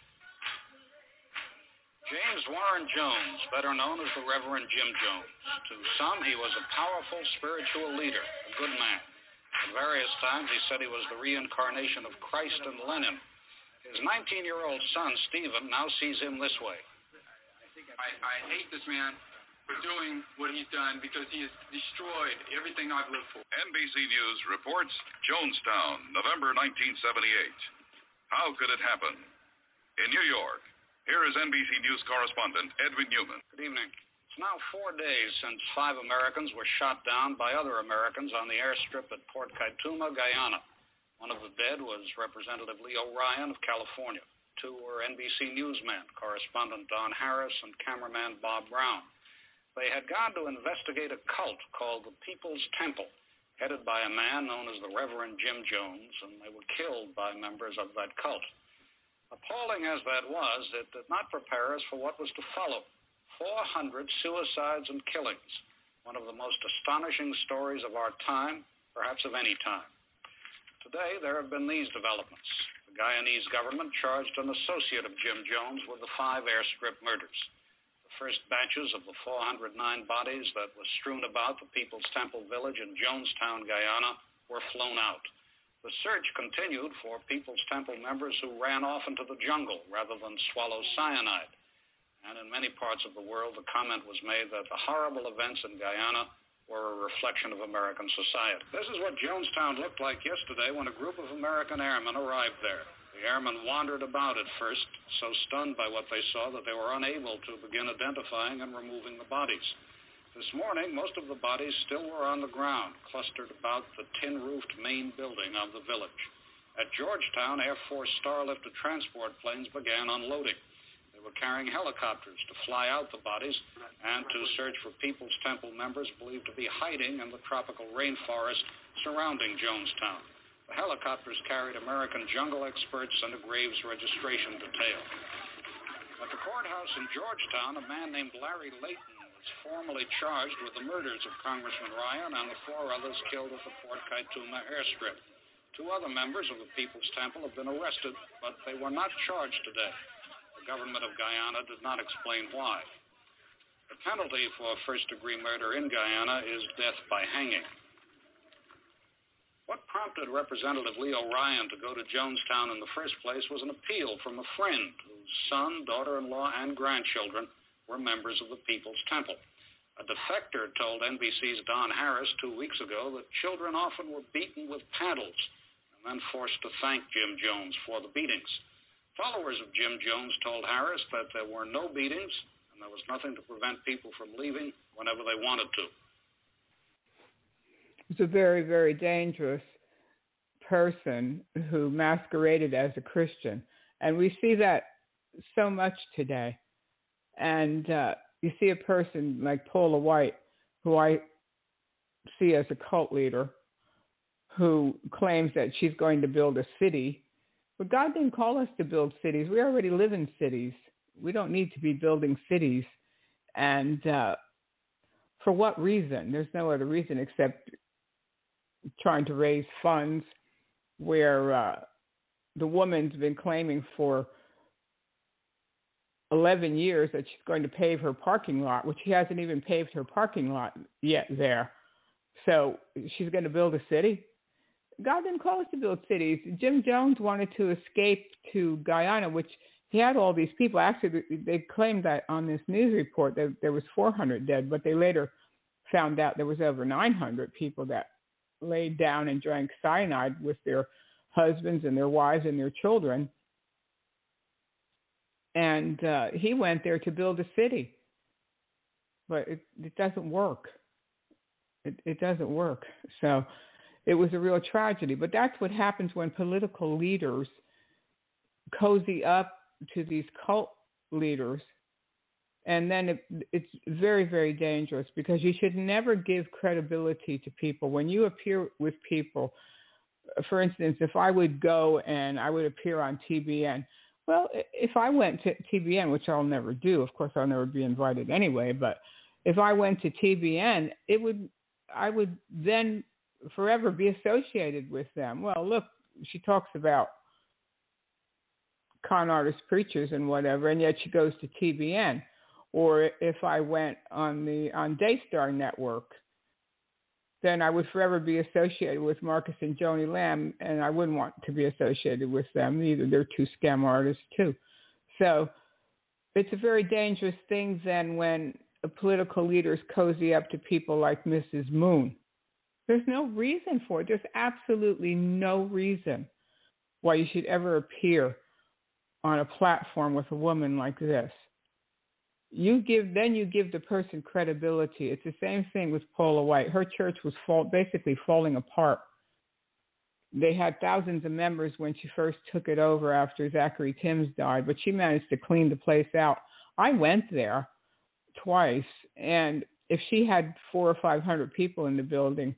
James Warren Jones, better known as the Reverend Jim Jones. To some, he was a powerful spiritual leader, a good man. At various times, he said he was the reincarnation of Christ and Lenin. His 19 year old son, Stephen, now sees him this way. I, I hate this man for doing what he's done because he has destroyed everything I've lived for. NBC News reports Jonestown, November 1978. How could it happen? In New York, here is NBC News correspondent Edwin Newman. Good evening. Now four days since five Americans were shot down by other Americans on the airstrip at Port Kaituma, Guyana. One of the dead was Representative Leo Ryan of California. Two were NBC newsmen, correspondent Don Harris and cameraman Bob Brown. They had gone to investigate a cult called the People's Temple, headed by a man known as the Reverend Jim Jones, and they were killed by members of that cult. Appalling as that was, it did not prepare us for what was to follow. 400 suicides and killings, one of the most astonishing stories of our time, perhaps of any time. Today, there have been these developments. The Guyanese government charged an associate of Jim Jones with the five airstrip murders. The first batches of the 409 bodies that were strewn about the People's Temple village in Jonestown, Guyana, were flown out. The search continued for People's Temple members who ran off into the jungle rather than swallow cyanide and in many parts of the world, the comment was made that the horrible events in Guyana were a reflection of American society. This is what Jonestown looked like yesterday when a group of American airmen arrived there. The airmen wandered about at first, so stunned by what they saw that they were unable to begin identifying and removing the bodies. This morning, most of the bodies still were on the ground, clustered about the tin roofed main building of the village. At Georgetown, Air Force Starlifter transport planes began unloading. They were carrying helicopters to fly out the bodies and to search for People's Temple members believed to be hiding in the tropical rainforest surrounding Jonestown. The helicopters carried American jungle experts and a graves registration detail. At the courthouse in Georgetown, a man named Larry Layton was formally charged with the murders of Congressman Ryan and the four others killed at the Port Kaituma airstrip. Two other members of the People's Temple have been arrested, but they were not charged today. The government of Guyana did not explain why. The penalty for first degree murder in Guyana is death by hanging. What prompted Representative Leo Ryan to go to Jonestown in the first place was an appeal from a friend whose son, daughter in law, and grandchildren were members of the People's Temple. A defector told NBC's Don Harris two weeks ago that children often were beaten with paddles and then forced to thank Jim Jones for the beatings. Followers of Jim Jones told Harris that there were no beatings and there was nothing to prevent people from leaving whenever they wanted to. It's a very, very dangerous person who masqueraded as a Christian. And we see that so much today. And uh, you see a person like Paula White, who I see as a cult leader, who claims that she's going to build a city but God didn't call us to build cities. We already live in cities. We don't need to be building cities. And uh, for what reason? There's no other reason except trying to raise funds where uh, the woman's been claiming for 11 years that she's going to pave her parking lot, which she hasn't even paved her parking lot yet there. So she's going to build a city. God didn't call us to build cities. Jim Jones wanted to escape to Guyana, which he had all these people. Actually, they claimed that on this news report that there was 400 dead, but they later found out there was over 900 people that laid down and drank cyanide with their husbands and their wives and their children. And uh, he went there to build a city, but it, it doesn't work. It, it doesn't work. So it was a real tragedy. But that's what happens when political leaders cozy up to these cult leaders. And then it, it's very, very dangerous because you should never give credibility to people. When you appear with people, for instance, if I would go and I would appear on TBN, well, if I went to TBN, which I'll never do, of course, I'll never be invited anyway, but if I went to TBN, it would, I would then forever be associated with them. Well, look, she talks about con artist preachers and whatever, and yet she goes to TBN. Or if I went on the on Daystar Network, then I would forever be associated with Marcus and Joni Lamb, and I wouldn't want to be associated with them either. They're two scam artists too. So it's a very dangerous thing then when a political leaders cozy up to people like Mrs. Moon. There's no reason for it. There's absolutely no reason why you should ever appear on a platform with a woman like this you give then you give the person credibility. It's the same thing with Paula White. Her church was fall, basically falling apart. They had thousands of members when she first took it over after Zachery Tims died, but she managed to clean the place out. I went there twice, and if she had four or five hundred people in the building,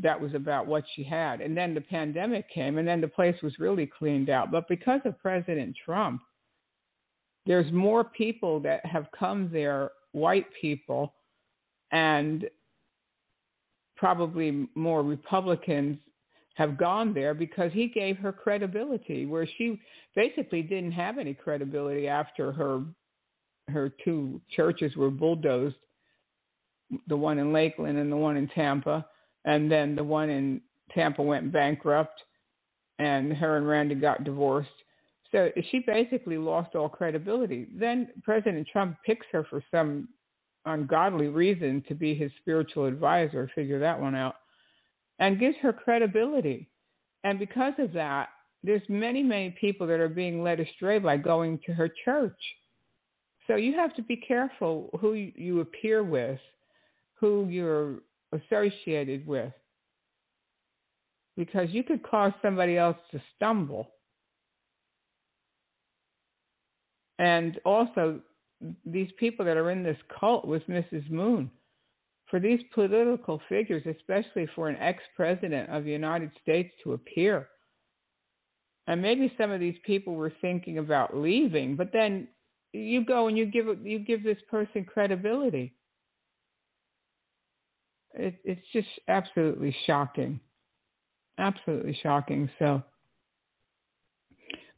that was about what she had. And then the pandemic came, and then the place was really cleaned out. But because of President Trump, there's more people that have come there, white people, and probably more Republicans have gone there because he gave her credibility, where she basically didn't have any credibility after her her two churches were bulldozed, the one in Lakeland and the one in Tampa, and then the one in Tampa went bankrupt, and her and Randy got divorced so she basically lost all credibility. Then President Trump picks her for some ungodly reason to be his spiritual advisor, figure that one out, and gives her credibility. And because of that, there's many, many people that are being led astray by going to her church. So you have to be careful who you appear with, who you're associated with, because you could cause somebody else to stumble And also, these people that are in this cult with Mrs. Moon, for these political figures, especially for an ex president of the United States to appear, and maybe some of these people were thinking about leaving, but then you go and you give you give this person credibility. It, it's just absolutely shocking, absolutely shocking. So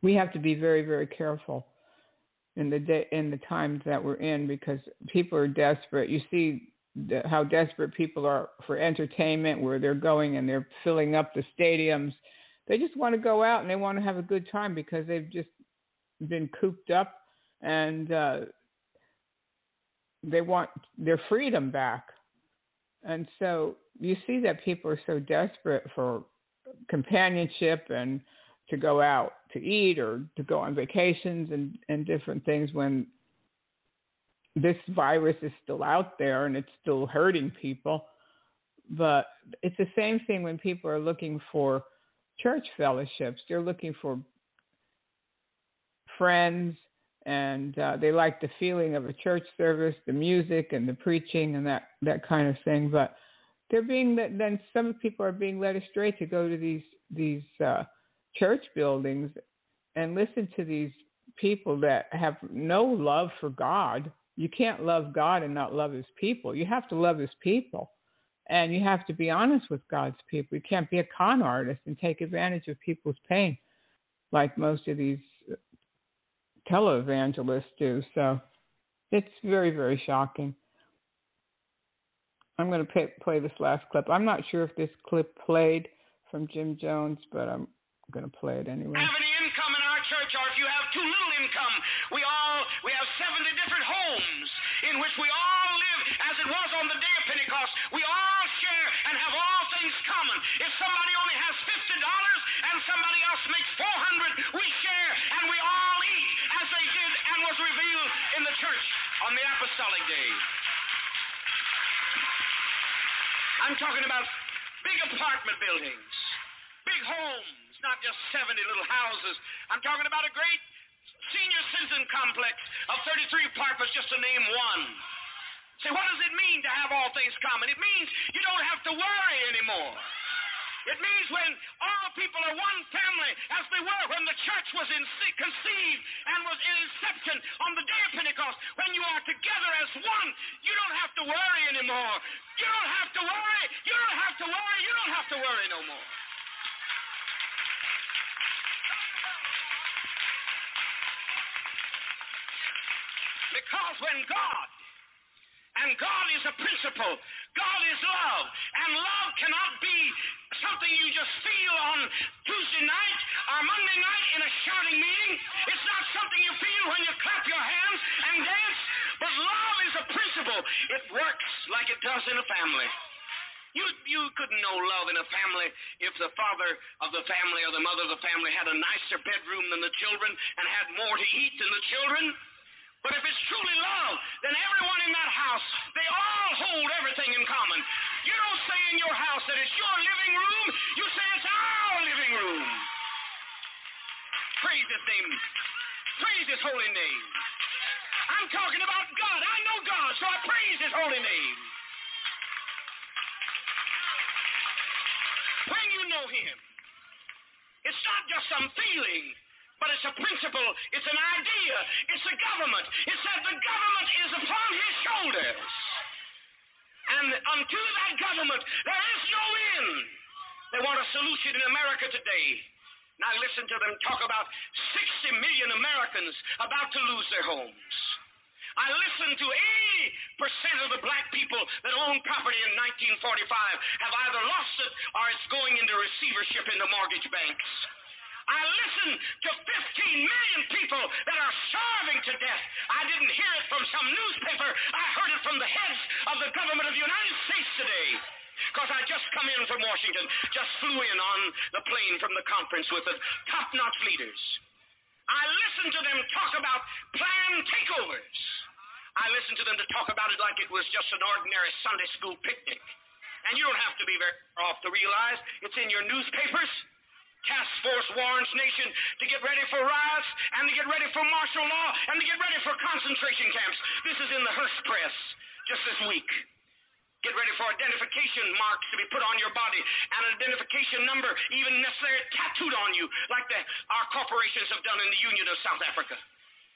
we have to be very, very careful in the day in the times that we're in because people are desperate. You see the, how desperate people are for entertainment, where they're going and they're filling up the stadiums. They just want to go out and they want to have a good time because they've just been cooped up and uh, they want their freedom back. And so you see that people are so desperate for companionship and to go out to eat or to go on vacations and, and different things when this virus is still out there and it's still hurting people. But it's the same thing when people are looking for church fellowships. They're looking for friends and uh, they like the feeling of a church service, the music and the preaching and that, that kind of thing. But they're being then some people are being led astray to go to these these uh, church buildings and listen to these people that have no love for God. You can't love God and not love his people. You have to love his people. And you have to be honest with God's people. You can't be a con artist and take advantage of people's pain like most of these televangelists do. So it's very, very shocking. I'm going to pay, play this last clip. I'm not sure if this clip played from Jim Jones, but I'm going to play it anyway. Have any income in our church, or if you have too little income, we all we have 70 different homes in which we all live as it was on the day of Pentecost. We all share and have all things common. If somebody only has fifty dollars and somebody else makes 400, we share and we all on the apostolic days. I'm talking about big apartment buildings, big homes not just 70 little houses. I'm talking about a great senior citizen complex of 33 apartments, just to name one. Say, what does it mean to have all things common? It means you don't have to worry anymore. It means when all people are one family, as they were when the church was in, conceived and was in inception on the day of Pentecost, when you are together as one, you don't have to worry anymore. You don't have to worry. You don't have to worry. You don't have to worry no more. Because when God And God is a principle. God is love. And love cannot be something you just feel on Tuesday night or Monday night in a shouting meeting. It's not something you feel when you clap your hands and dance. But love is a principle. It works like it does in a family. You, you couldn't know love in a family if the father of the family or the mother of the family had a nicer bedroom than the children and had more to eat than the children. But if it's truly love, then everyone in that house, they all hold everything in common. You don't say in your house that it's your living room, you say it's our living room. Praise his name. Praise his holy name. I'm talking about God. I know God, so I praise his holy name. When you know him, it's not just some feeling, but it's a principle, it's an idea, it's a government. It says the government is upon his shoulders. And that government, there is no end. They want a solution in America today. Now listen to them talk about 60 million Americans about to lose their homes. I listened to 80% of the black people that own property in 1945 have either lost it or it's going into receivership in the mortgage banks. I listened to 15 million people that are starving to death. I didn't hear it from some newspaper. I heard it from the heads of the government of the United States today. Because I just come in from Washington, just flew in on the plane from the conference with the top notch leaders. I listened to them talk about planned takeovers. I listened to them to talk about it like it was just an ordinary Sunday school picnic. And you don't have to be very off to realize it's in your newspapers. Task Force warns nation to get ready for riots and to get ready for martial law and to get ready for concentration camps. This is in the Hearst Press just this week. Get ready for identification marks to be put on your body and an identification number, even necessary tattooed on you, like the, our corporations have done in the Union of South Africa.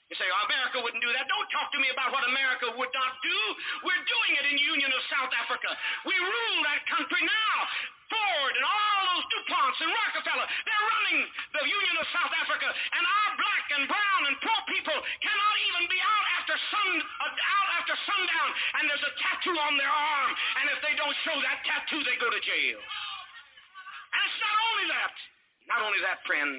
You say, America wouldn't do that. Don't talk to me about what America would not do. We're doing it in the Union of South Africa. We rule that country now. Ford and all those DuPonts and Rockefeller, they're running the Union of South Africa. And our black and brown and poor people cannot even be out after sun uh, out after sundown and there's a tattoo on their arm. And if they don't show that tattoo, they go to jail. And it's not only that. Not only that, friend.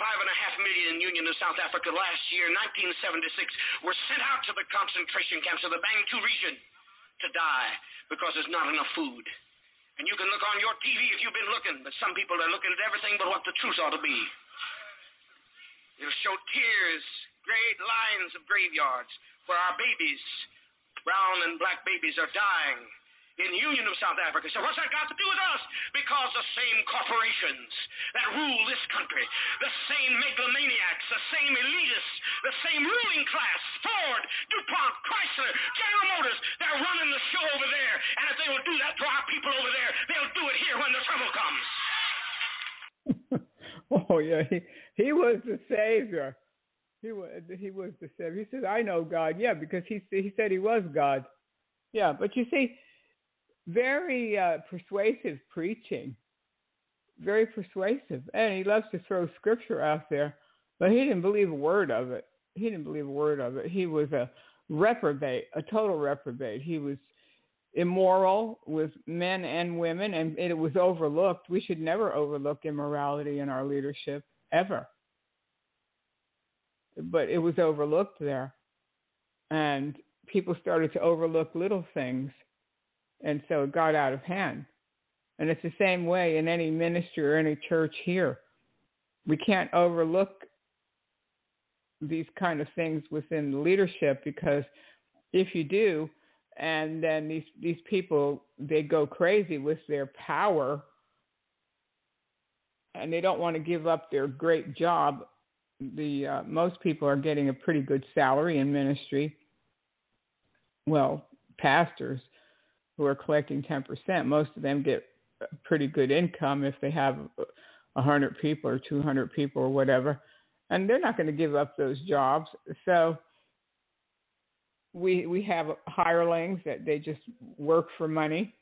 Five and a half million Union of South Africa last year, 1976, were sent out to the concentration camps of the Bantu region to die because there's not enough food. And you can look on your TV if you've been looking, but some people are looking at everything but what the truth ought to be. It'll show tears, great lines of graveyards where our babies, brown and black babies, are dying in Union of South Africa. So what's that got to do with us? Because the same corporations that rule this country, the same megalomaniacs, the same elitists, the same ruling class, Ford, DuPont, Chrysler, General Motors, they're running the show over there. And if they will do that to our people over there, they'll do it here when the trouble comes. *laughs* oh yeah, he he was the savior. He was he was the savior. He said, "I know God." Yeah, because he he said he was God. Yeah, but you see, very uh, persuasive preaching, very persuasive, and he loves to throw scripture out there, but he didn't believe a word of it. He didn't believe a word of it. He was a reprobate, a total reprobate. He was immoral with men and women, and it was overlooked. We should never overlook immorality in our leadership, ever. But it was overlooked there. And people started to overlook little things and so it got out of hand. And it's the same way in any ministry or any church here. We can't overlook these kind of things within leadership because if you do, and then these these people they go crazy with their power and they don't want to give up their great job the uh, most people are getting a pretty good salary in ministry well pastors who are collecting 10%, most of them get pretty good income if they have 100 people or 200 people or whatever. And they're not going to give up those jobs. So we we have hirelings that they just work for money.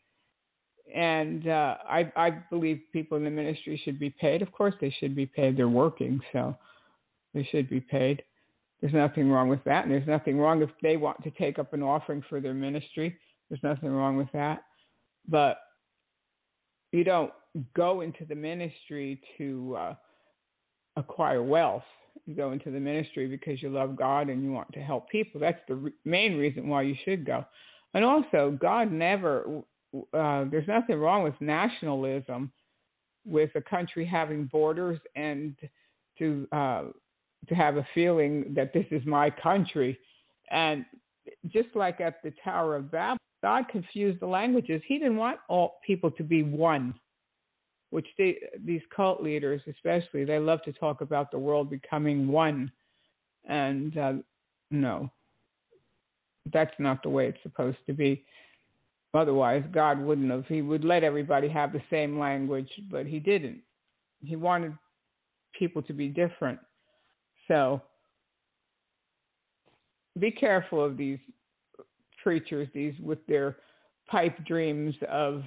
And uh, I I believe people in the ministry should be paid. Of course, they should be paid. They're working, so they should be paid. There's nothing wrong with that. And there's nothing wrong if they want to take up an offering for their ministry. There's nothing wrong with that. But you don't go into the ministry to uh, acquire wealth. You go into the ministry because you love God and you want to help people. That's the re- main reason why you should go. And also, God never, uh, there's nothing wrong with nationalism, with a country having borders and to uh, to have a feeling that this is my country. And just like at the Tower of Babel, God confused the languages. He didn't want all people to be one, which they, these cult leaders, especially, they love to talk about the world becoming one. And uh, no, that's not the way it's supposed to be. Otherwise, God wouldn't have. He would let everybody have the same language, but He didn't. He wanted people to be different. So be careful of these preachers, these with their pipe dreams of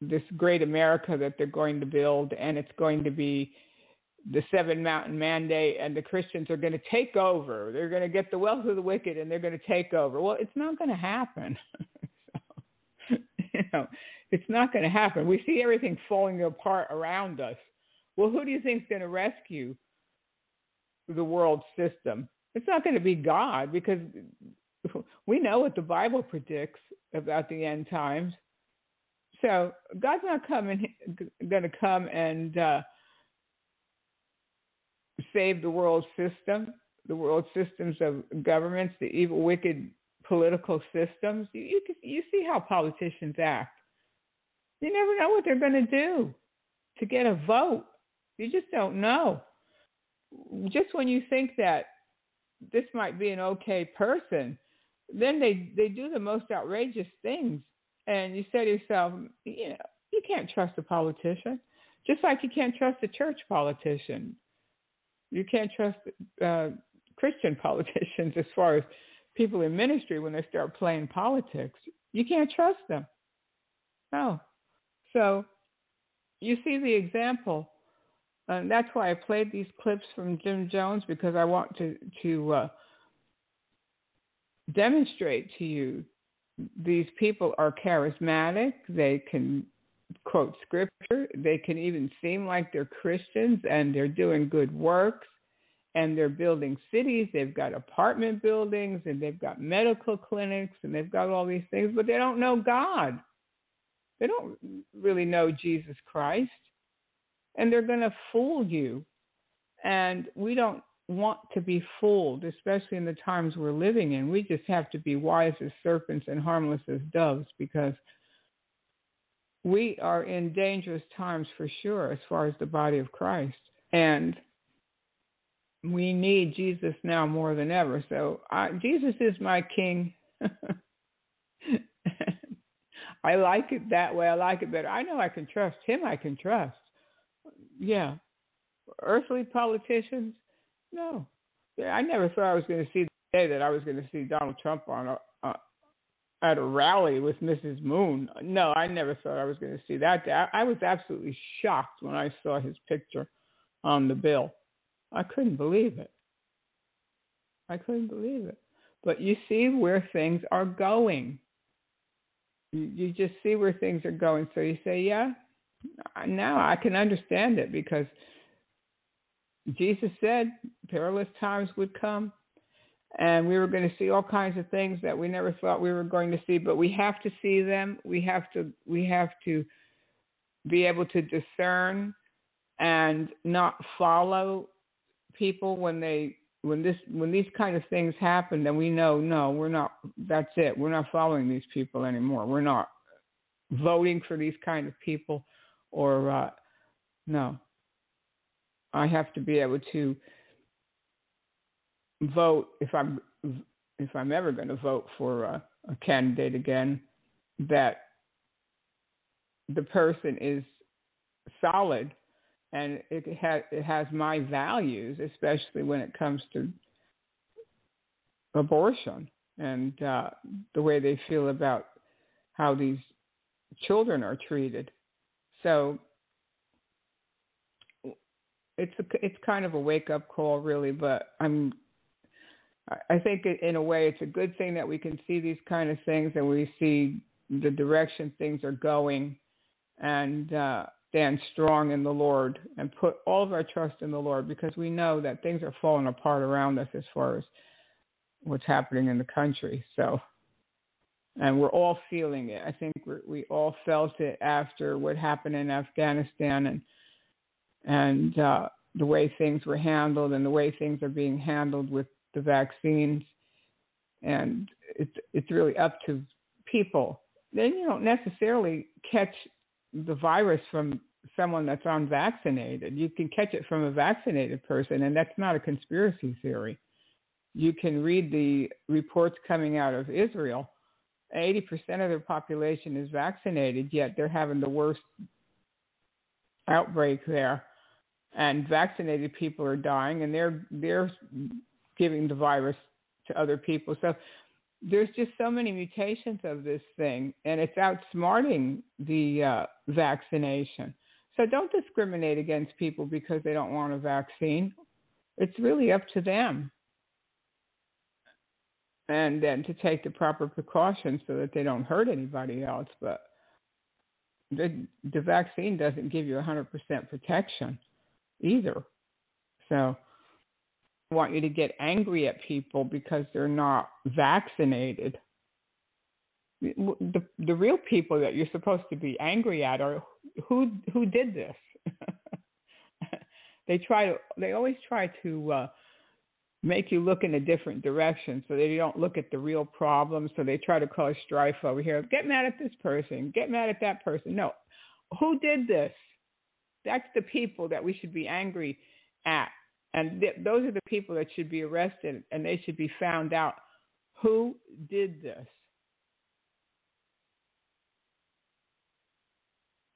this great America that they're going to build, and it's going to be the seven mountain mandate, and the Christians are going to take over. They're going to get the wealth of the wicked, and they're going to take over. Well, it's not going to happen. *laughs* so, you know, it's not going to happen. We see everything falling apart around us. Well, who do you think is going to rescue the world system. It's not going to be God because we know what the Bible predicts about the end times. So God's not coming, going to come and uh, save the world system, the world systems of governments, the evil, wicked political systems. You, you, you see how politicians act. You never know what they're going to do to get a vote. You just don't know just when you think that this might be an okay person, then they they do the most outrageous things, and you say to yourself, you know, you can't trust a politician, just like you can't trust a church politician. You can't trust uh, Christian *laughs* politicians as far as people in ministry when they start playing politics. You can't trust them. No. So you see the example and that's why I played these clips from Jim Jones because I want to to uh, demonstrate to you these people are charismatic. They can quote scripture. They can even seem like they're Christians and they're doing good works and they're building cities. They've got apartment buildings and they've got medical clinics and they've got all these things, but they don't know God. They don't really know Jesus Christ and they're going to fool you. And we don't want to be fooled, especially in the times we're living in. We just have to be wise as serpents and harmless as doves because we are in dangerous times for sure as far as the body of Christ. And we need Jesus now more than ever. So I, Jesus is my king. *laughs* I like it that way. I like it better. I know I can trust him. I can trust yeah, earthly politicians, no. I never thought I was going to see the day that I was going to see Donald Trump on a, uh, at a rally with Mrs. Moon. No, I never thought I was going to see that. I, I was absolutely shocked when I saw his picture on the bill. I couldn't believe it. I couldn't believe it. But you see where things are going. You just see where things are going. So you say, yeah, now I can understand it because Jesus said perilous times would come and we were going to see all kinds of things that we never thought we were going to see but we have to see them. We have to we have to be able to discern and not follow people when they when this when these kind of things happen then we know no we're not that's it. We're not following these people anymore. We're not voting for these kind of people or uh, no. I have to be able to vote if I'm if I'm ever going to vote for a, a candidate again that the person is solid and it has it has my values, especially when it comes to abortion and uh, the way they feel about how these children are treated. So it's a, it's kind of a wake up call, really. But I'm I think in a way it's a good thing that we can see these kind of things and we see the direction things are going and uh, stand strong in the Lord and put all of our trust in the Lord because we know that things are falling apart around us as far as what's happening in the country. So, and we're all feeling it. I think we all felt it after what happened in Afghanistan and and uh, the way things were handled and the way things are being handled with the vaccines. And it's it's really up to people. Then you don't necessarily catch the virus from someone that's unvaccinated. You can catch it from a vaccinated person, and that's not a conspiracy theory. You can read the reports coming out of Israel. 80% of their population is vaccinated, yet they're having the worst outbreak there and vaccinated people are dying and they're they're giving the virus to other people. So there's just so many mutations of this thing and it's outsmarting the uh, vaccination. So don't discriminate against people because they don't want a vaccine. It's really up to them. And then to take the proper precautions so that they don't hurt anybody else. But the, the vaccine doesn't give you 100% protection either. So I want you to get angry at people because they're not vaccinated. The the real people that you're supposed to be angry at are who who did this. *laughs* they try to they always try to uh, make you look in a different direction so they don't look at the real problem. So they try to cause strife over here. Get mad at this person. Get mad at that person. No, who did this? That's the people that we should be angry at. And th- those are the people that should be arrested and they should be found out who did this.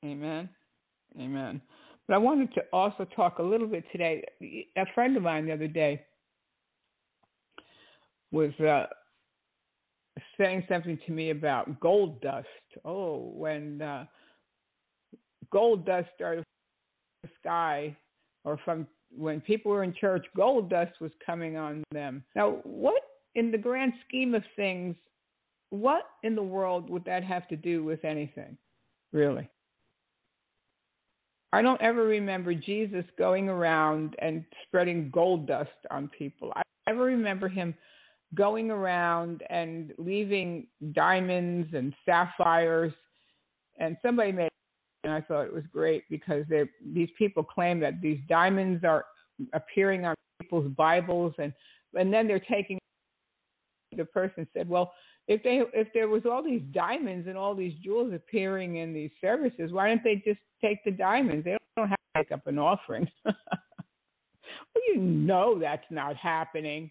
Amen. Amen. But I wanted to also talk a little bit today. A friend of mine the other day was uh, saying something to me about gold dust. Oh, when uh, gold dust started the sky or from when people were in church, gold dust was coming on them. Now, what in the grand scheme of things, what in the world would that have to do with anything, really? I don't ever remember Jesus going around and spreading gold dust on people. I ever remember him going around and leaving diamonds and sapphires. And somebody made and I thought it was great because these people claim that these diamonds are appearing on people's Bibles, and and then they're taking. The person said, "Well, if they if there was all these diamonds and all these jewels appearing in these services, why didn't they just take the diamonds? They don't have to take up an offering." *laughs* well, you know that's not happening.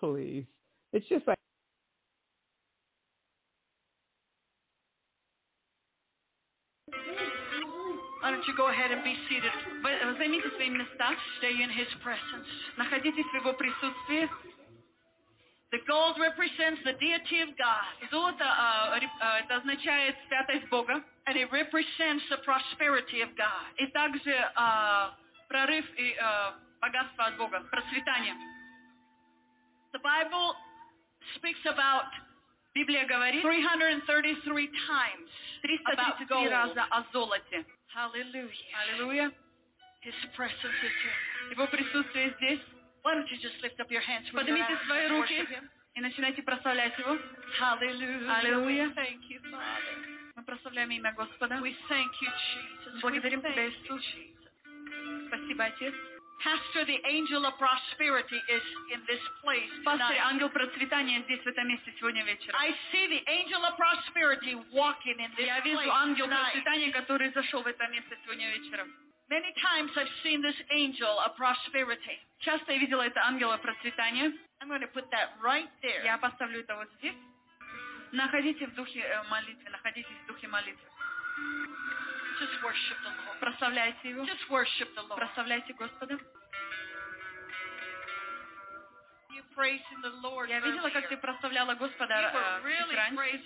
Please, it's just like go ahead and be seated? Займите свои места. Stay in His presence. Находитесь в Его присутствии. The gold represents the deity of God. Золото uh, uh, это означает святость Бога. And it represents the prosperity of God. И также uh, прорыв и uh, богатство от Бога, процветание. The Bible speaks about Библия говорит 333 times 333 раза о золоте. Hallelujah. Hallelujah. His presence is here. Его присутствие здесь. Why don't you just lift up your hands? Поднимите свои руки и начинайте прославлять Его. Hallelujah. Аллилуйя. Thank you, Father. Мы прославляем имя Господа. We thank you, Jesus. Благодарим Тебя, Иисус. Спасибо, Отец. Pastor, the angel of prosperity is in this place Пастор, ангел процветания здесь в этом месте сегодня вечером. I see the angel of prosperity walking in this Я вижу ангел процветания, который зашел в это место сегодня вечером. Many times I've seen this angel of prosperity. Часто я видела это ангела процветания. I'm going to put that right there. Я поставлю это вот здесь. Находите в духе молитвы, находитесь в духе молитвы. Just worship the Lord. Прославляйте Его. Just worship the Lord. Прославляйте Господа. Я видела, как ты прославляла Господа really.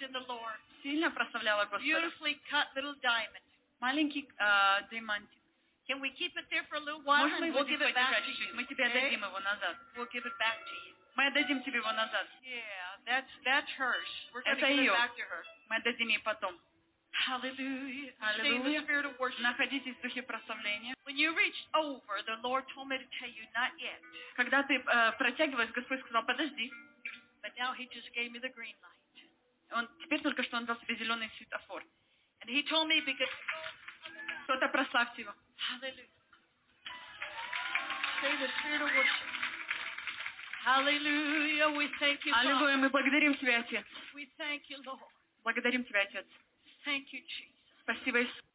Сильно прославляла Господа. Beautifully cut little diamond. Маленький uh, диамантик. Can we keep it there for a little while? Можем we'll give it back to you. Мы тебе отдадим его назад. We'll give it back to you. Мы отдадим тебе его назад. Yeah, that's that's hers. We're going to Это give it ее. back to her. Мы отдадим ей потом. Hallelujah. Stay in the Аллилуйя. spirit of worship. Находитесь в духе прославления. When you reached over, the Lord told me to tell you not yet. Когда ты э, протягивалась, Господь сказал, подожди. But now He just gave me the green light. Он, теперь только что он дал тебе зеленый светофор. And He told me because Кто-то прославьте его. Hallelujah. Stay in the spirit of worship. Hallelujah. We thank you, Аллилуйя, Father. мы благодарим тебя, Отец. We thank you, Lord. Благодарим тебя, Отец. Thank you, Jesus.